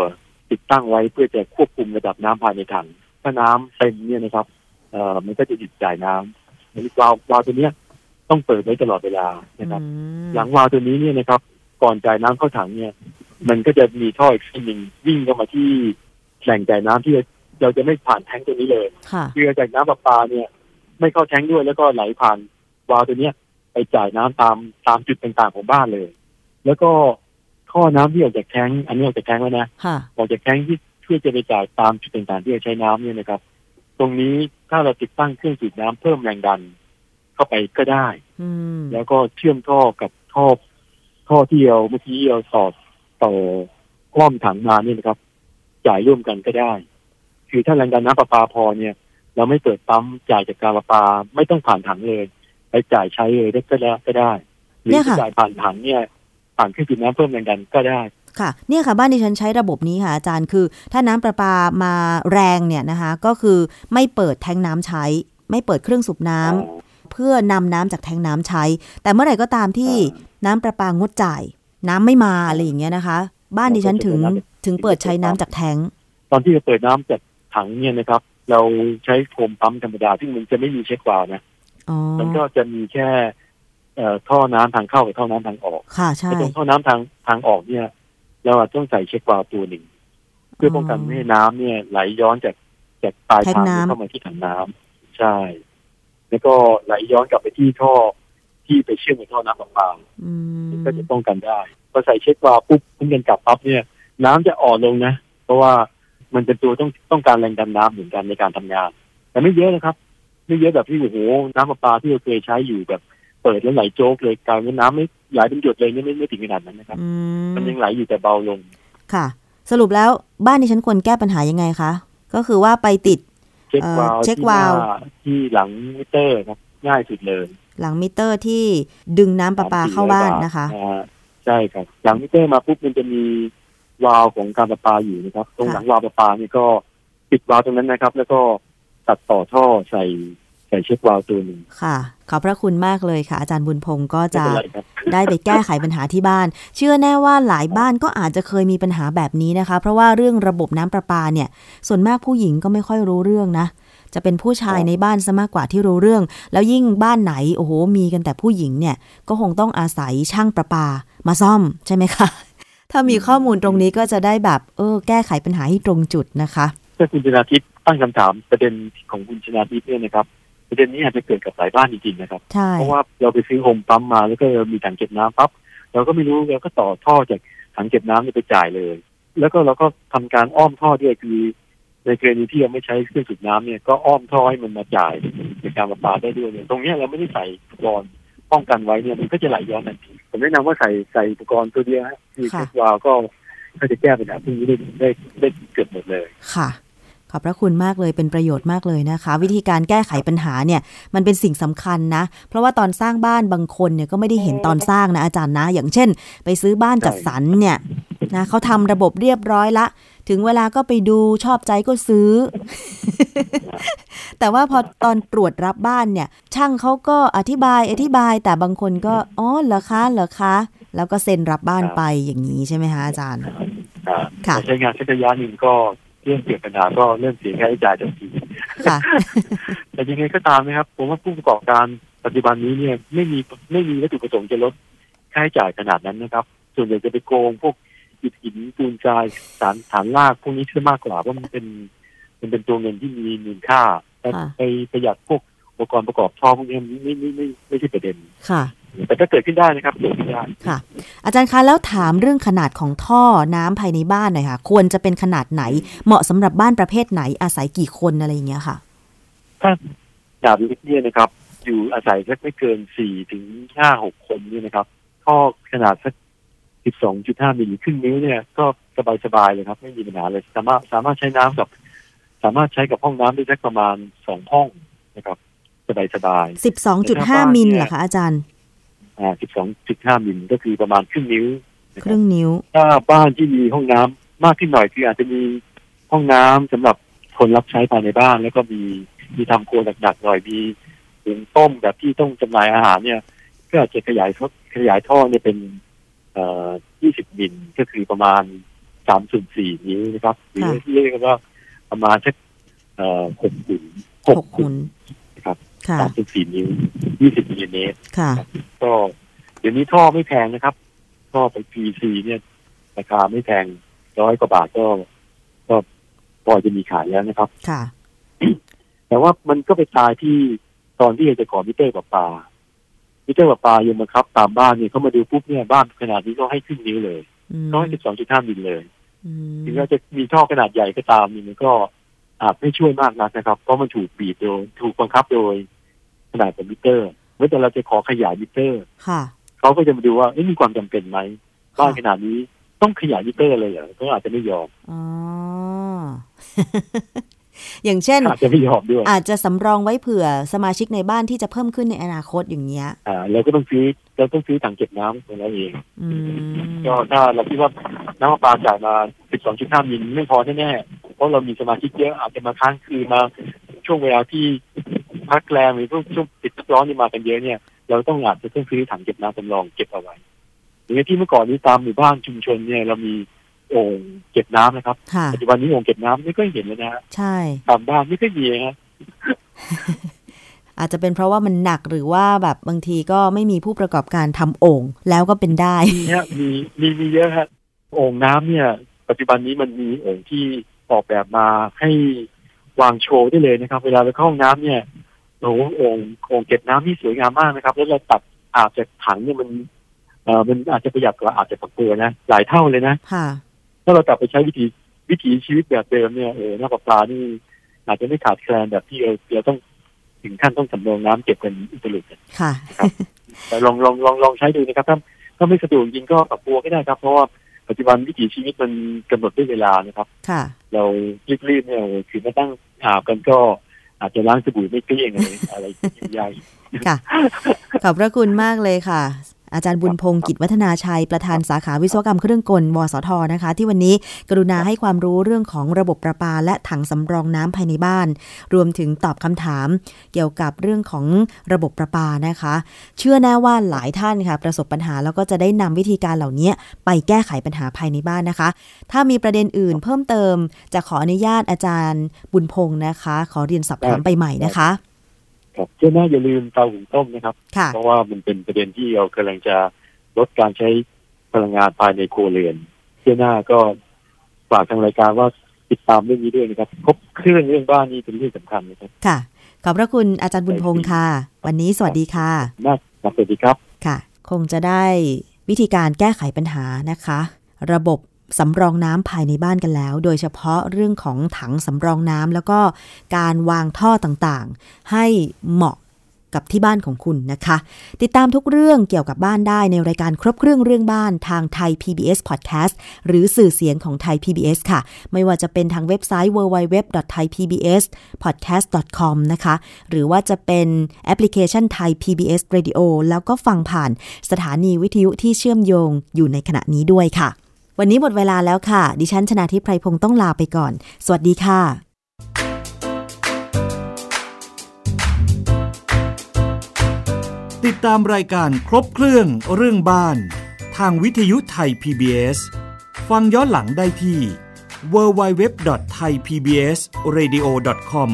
ติดตั้งไว้เพื่อจะควบคุมระดับน้ำภายในถัง ถ้าน้ำเต็มเนี่ยนะครับเอ่อมันก็จะหยุดจ่ายน้ำอันนี้วาล์ววาล์วตัวเนี้ยต้องเปิดไว้ตลอดเวลานะครับอืมหลังวาล์วตัวนี้เนี่ยนะครับ ก่อนจ่ายน้ำเข้าถังเนี่ย มันก็จะมีท่ออีกเส้นหนึ่งวิ่งเข้ามาที่แหล่งจ่ายน้ำที่เราจะไม่ผ่านแทงค์ตัวนี้เลยค่ะคือจากน้ำประปาเนี่ย ไม่เข้าแทงค์ด้วยแล้วก็ไหลผ่านวาล์วตัวเนี้ย ไปจ่ายน้ำตามตามจุดต่างๆของบ้านเลย แล้วก็ท่อน้ำที่ออกจากแทงค์อันนี้ออกจากแทงค์แล้วนะค่ะออกจากแทงค์ที่เพื่อจะไปจ่ายตามจุดต่างๆที่เราใช้น้ำเนี่ยนะครับ ตรงนี้ถ้าเราติดตั้งเครื่องสูบน้ำเพิ่มแรงดันเข้าไปก็ได้อืมแล้วก็เชื่อมท่อกับท่อท่อที่เราเมื่อกี้เราสอดต่อคล่อมถังมาเนี่ยนะครับ จ่ายร่วมกันก็ได้ คือถ้าแรงดันน้ำประปาพอเนี่ย เราไม่เปิดปั๊มจ่ายจากการประปาไม่ต้องผ่านถังเลย ไปจ่ายใช้เลยได้ก็ได้ก็ได้ หรือเนี่ยค่ะจะจ่ายผ่านถังเนี่ยผ่านเครื่องสูบน้ำเพิ่มแรงดันก็ได้ค่ะเนี่ยค่ะบ้านดิฉันใช้ระบบนี้ค่ะอาจารย์คือ ถ้าน้ำประปามาแรงเนี่ยนะคะก็คือไม่เปิดแทงน้ำใช้ ไม่เปิดเครื่องสูบน้ำเพื่อนำน้ำจากแทงน้ำใช้ แต่เมื่อไหร่ก็ตามที่น้ำประปางดจ่าย น้ำไม่มาอะไรอย่างเงี้ยนะคะ บ้านดิฉันถึงถึงเปิดใช้น้ำจากแทงตอนที่เราเปิดน้ำจากถังเนี่ยนะครับ เราใช้โฟมปั๊มธรรมดาที่งมันจะไม่มีเช็ควาล์วนะอ๋อ มันก็จะมีแค่เอ่อท่อน้ำทางเข้ากับท่อน้ำทางออกค่ะใช่ไอ้ตรงท่อน้ำทางทางออกเนี่ยเราอาจต้องใส่เช็ควาล์วตัวหนึ่งเพื่อป้องกันไม่ให้น้ำเนี่ย ไหลย้อนจากจากปลายแทงทางน้ำเข้ามาที่ถังน้ำใช่ แล้วก็ไหลย้อนกลับไปที่ท่อที่ไปเชื่อมกับท่อน้ำประปาอืมก็จะป้องกันได้พอใส่เช็ควาล์วปุ๊บพุ่งกันกลับปั๊บเนี่ย น้ำจะอ่อนลงนะ เพราะว่ามันเป็นตัวต้องต้องการแรงดันน้ำเหมือนกันในการทำงาน แต่ไม่เยอะนะครับ ไม่เยอะแบบที่โอ้โหน้ำประปาที่เราเคยใช้อยู่แบบเปิดแล้วไหลจ๊อกเลยกลายเป็นน้ำไม่ไหลเป็นหยดเลยไม่ไม่ไม่ถึงขนาดนั้นนะครับอืมมันยังไหลอยู่แต่เบาลงค่ะ สรุปแล้วบ้านดิฉันควรแก้ปัญหายังไงคะ ก็คือว่าไปติดเช็ควาล์วเอ่อเช็คที่หน้าวาล์วที่หลังมิเตอร์ครับง่ายสุดเลย หลังมิเตอร์ที่ดึงน้ำประปาเข้าบ้านนะคะอ่าใช่ครับ หลังมิเตอร์มาปุ๊บมันจะมีวาล์วของการประปาอยู่นะครับ ตรงค่ะหลังวาล์วประปานี่ก็ปิดวาล์วตรงนั้นนะครับ แล้วก็ ตัดต่อท่อใส่ใส่เช็ควาล์วตัวหนึ่งค่ะ ขอบพระคุณมากเลยค่ะ อาจารย์บุญพงศ์ก็ไม่จะเป็นไรครับได้ไปแก้ไขปัญหาที่บ้าน เชื่อแน่ว่าหลายบ้านก็อาจจะเคยมีปัญหาแบบนี้นะคะ เพราะว่าเรื่องระบบน้ำประปาเนี่ย ส่วนมากผู้หญิงก็ไม่ค่อยรู้เรื่องนะจะเป็นผู้ชายในบ้านซะมากกว่าที่รู้เรื่อง แล้วยิ่งบ้านไหนโอ้โหมีกันแต่ผู้หญิงเนี่ยก็คงต้องอาศัยช่างประปามาซ่อมใช่ไหมคะ ถ้ามีข้อมูลตรงนี้ก็จะได้แบบ เออ แก้ไขปัญหาให้ตรงจุดนะคะถ้าคุณชนาทิพย์ ตั้งคำถามประเด็นของคุณชนาทิพย์เนี่ยนะครับประเด็นนี้อาจจะเกิดกับหลายบ้านจริงๆนะครับใช่เพราะว่าเราไปซื้อโฮมปั๊มมาแล้วก็มีถังเก็บน้ำปั๊บเราก็ไม่รู้เราก็ต่อท่อจากถังเก็บน้ำนี่ไปจ่ายเลย แล้วก็เราก็ทำการอ้อมท่อด้วยคือในกรณีที่เราไม่ใช้เครื่องสูบน้ำเนี่ยก็อ้อมท่อให้มันมาจ่ายในการประปาได้ด้วยเนี่ยตรงเนี้ยเราไม่ได้ใส่อุปกรณ์ป้องกันไว้เนี่ยมันก็จะไหลย้อนทันทีผมแนะนำว่าใส่ใส่อุปกรณ์ตัวเดียวฮะคือค่ะเช็ควาล์วก็ก็จะแก้ปัญหาพวกนี้ได้ได้ได้เกือบหมดเลยค่ะ ขอบพระคุณมากเลยเป็นประโยชน์มากเลยนะคะ วิธีการแก้ไขปัญหาเนี่ยมันเป็นสิ่งสำคัญนะ เพราะว่าตอนสร้างบ้านบางคนเนี่ยก็ไม่ได้เห็นตอนสร้างนะอาจารย์นะ อย่างเช่น ไปซื้อบ้านจัดสรรเนี่ยนะเขาทำระบบเรียบร้อยละ ถึงเวลาก็ไปดูชอบใจก็ซื้อ แต่ว่าพอตอนตรวจรับบ้านเนี่ย ช่างเขาก็อธิบายอธิบาย แต่บางคนก็อ๋อเหรอคะเหรอคะ แล้วก็เซ็นรับบ้านไปอย่างนี้ใช่ไหมคะอาจารย์ค่ะใช้งานสักระยะหนึ่งก็ เรื่องเกี่ยวกับปัญหาก็เริ่มเสียค่าใช้จ่ายทันทีค่ะแต่ยังไงก็ตามนะครับ ผมว่าผู้ประกอบการปัจจุบันนี้เนี่ยไม่มีไม่มีวัตถุประสงค์จะลดค่าใช้จ่ายขนาดนั้นนะครับ ส่วนใหญ่จะไปโกงพวกอิฐหินปูนทรายสารฐานรากพวกนี้เชื่อมากกว่าว่ามันเป็นมันเป็นตัวเงินที่มีมูลค่าไปประหยัดพวกอุปกรณ์ประกอบท่อพวกนี้ไม่ไม่ไม่ไม่ใช่ประเด็นค่ะ แต่ก็เกิดขึ้นได้นะครับเกิดขึ้นได้ค่ะ อาจารย์คะแล้วถามเรื่องขนาดของท่อน้ำภายในบ้านหน่อยค่ะ ควรจะเป็นขนาดไหน เหมาะสำหรับบ้านประเภทไหนอาศัยกี่คนอะไรอย่างเงี้ยค่ะ ถ้าดาบลิกเนี่ยนะครับ อยู่อาศัยสักไม่เกินสี่ถึงห้าหกคนเนี่ยนะครับท่อขนาดสักสิบสองจุดห้ามิลลิครึ่งนิ้วเนี่ยก็สบายสบายเลยครับ ไม่มีปัญหาเลยสามารถสามารถใช้น้ำกับ สามารถใช้กับห้องน้ำได้สักประมาณสองห้องนะครับสบายสบายสิบสองจุดห้ามิลเหรอคะอาจารย์ อ่า12.5มิลก็คือประมาณครึ่งนิ้วครึ่งนิ้ว ถ้าบ้านที่มีห้องน้ำมากขึ้นหน่อยคืออาจจะมีห้องน้ำสำหรับคนรับใช้ภายในบ้าน แล้วก็มีมีทำครัวหนักๆหน่อยมีหุงต้มแบบที่ต้องจำหน่ายอาหารเนี่ย ก็อาจจะขยายขยายท่อเนี่ยเป็นเอ่อ20มิลก็คือประมาณ3ส่วน4นิ้วนะครับหรือที่เรียกว่าประมาณสักเอ่อ6ขุน6ขุน สามสิบสี่นิ้วยี่สิบมิลลิเมตรก็เดี๋ยวนี้ท่อไม่แพงนะครับ ท่อไป PVC เนี่ยราคาไม่แพงร้อยกว่าบาทก็ ก็พอจะมีขายแล้วนะครับ ค่ะ แต่ว่ามันก็ไปตายที่ตอนที่จะขอมิเตอร์กับปลามิเตอร์การประปายังมาครับ ตามบ้านเนี่ยเขามาดูปุ๊บเนี่ยบ้านขนาดนี้ก็ให้ครึ่งนิ้วเลยก็ให้สิบสองจุดห้ามิลเลยถึงแม้จะมีท่อขนาดใหญ่ก็ตามนี่มันก็ อาจไม่ช่วยมากนักนะครับ เพราะมันถูกบีบโดยถูกบังคับโดยขนาดของมิเตอร์ เมื่อแต่เราจะขอขยายมิเตอร์เขาก็จะมาดูว่ามีความจำเป็นไหมบ้านขนาดนี้ต้องขยายมิเตอร์เลยเหรอก็อาจจะไม่ยอมอ๋ออย่างเช่นอาจจะไม่ยอมด้วย อาจจะสำรองไว้เผื่อสมาชิกในบ้านที่จะเพิ่มขึ้นในอนาคตอย่างเงี้ยอ่าเราก็ต้องซื้อเราต้องซื้อถังเก็บน้ำของเราเองก็ถ้าเราคิดว่าน้ำประปาจ่ายมา12.5มิลไม่พอแน่ๆ เพราะเรามีสมาชิกเยอะอาจจะมาค้างคืนมาช่วงเวลาที่พักแรมหรือช่วงช่วงติดร้อนนี่มากันเยอะเนี่ย เราต้องอาจจะต้องซื้อถังเก็บน้ำสำรองเก็บเอาไว้หรือที่เมื่อก่อนนี้ตามหมู่บ้านชุมชนเนี่ยเรามีโอ่งเก็บน้ำนะครับปัจจุบันนี้โอ่งเก็บน้ำไม่ก็เห็นแล้วนะใช่ตามบ้านไม่ก็มีฮะอาจจะเป็นเพราะว่ามันหนักหรือว่าแบบบางทีก็ไม่มีผู้ประกอบการทำโอ่งแล้วก็เป็นได้เนี่ยมีมีมีเยอะครับโอ่งน้ำเนี่ย ปัจจุบันนี้มันมีโอ่งที่ ออกแบบมาให้วางโชว์ได้เลยนะครับ เวลาเราเข้าห้องน้ำเนี่ยโอ้โอ่งโอ่งเก็บน้ำที่สวยงามมากนะครับ แล้วเราตัดอาบจากถังเนี่ยมันเอ่อมันอาจจะประหยัดกว่าอาจจะปักตัวนะหลายเท่าเลยนะค่ะถ้าเรากลับไปใช้วิธีวิถีชีวิตแบบเดิมเนี่ยเออน้ำประปานี่อาจจะไม่ขาดแคลนแบบที่เราเราต้องถึงขั้นต้องสำรองน้ำเก็บกันอุตลุดกันค่ะแต่ลองลองลองลองใช้ดูนะครับถ้าถ้าไม่สะดวกจริงก็ปรับตัวก็ได้ครับ เพราะว่า ปัจจุบันวิถีชีวิตมันกำหนดด้วยเวลานะครับ ค่ะ เรารีบๆเนี่ยคือมาตั้งอาบกันก็อาจจะล้างสบู่ไม่เกลี้ยงอะไรอะไรใหญ่ค่ะ ขอบพระคุณมากเลยค่ะ อาจารย์บุญพงศ์กิจวัฒนาชัย ประธานสาขาวิศวกรรมเครื่องกลวสทนะคะ ที่วันนี้กรุณาให้ความรู้เรื่องของระบบประปา และถังสำรองน้ำภายในบ้าน รวมถึงตอบคำถาม เกี่ยวกับเรื่องของระบบประปานะคะ เชื่อแน่ว่าหลายท่านค่ะ ประสบปัญหาแล้วก็จะได้นำวิธีการเหล่านี้ไปแก้ไขปัญหาภายในบ้านนะคะ ถ้ามีประเด็นอื่นเพิ่มเติมจะขออนุญาตอาจารย์บุญพงศ์นะคะ ขอเรียนสอบถามไปใหม่นะคะ ครับเจ้าหน้าอย่าลืมเตาหุงต้มนะครับ เพราะว่ามันเป็นประเด็นที่เรากำลังจะลดการใช้พลังงานภายในครัวเรือนเจ้าหน้าก็ฝากทางรายการว่าติดตามเรื่องนี้ด้วยนะครับครบเครื่องเรื่องบ้านนี้เป็นเรื่องสำคัญนะครับค่ะ ขอบพระคุณอาจารย์บุญพงศ์ค่ะ วันนี้สวัสดีค่ะมากสวัสดีครับค่ะ คงจะได้วิธีการแก้ไขปัญหานะคะ ระบบ สำรองน้ำภายในบ้านกันแล้ว โดยเฉพาะเรื่องของถังสำรองน้ำแล้วก็การวางท่อต่างๆ ให้เหมาะกับที่บ้านของคุณนะคะ ติดตามทุกเรื่องเกี่ยวกับบ้านได้ในรายการครบเครื่องเรื่องบ้านทางไทย PBS Podcast หรือสื่อเสียงของไทย PBS ค่ะ ไม่ว่าจะเป็นทางเว็บไซต์ www.thaipbspodcast.com นะคะ หรือว่าจะเป็นแอปพลิเคชันไทย PBS Radio แล้วก็ฟังผ่านสถานีวิทยุที่เชื่อมโยงอยู่ในขณะนี้ด้วยค่ะ วันนี้หมดเวลาแล้วค่ะ ดิฉันชนะทิพไพรพงศ์ต้องลาไปก่อน สวัสดีค่ะ ติดตามรายการครบเครื่องเรื่องบ้าน ทางวิทยุไทย PBS ฟังย้อนหลังได้ที่ www.thaipbsradio.com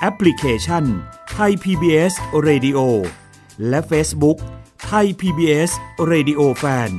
แอปพลิเคชัน Thai PBS Radio และ Facebook Thai PBS Radio Fan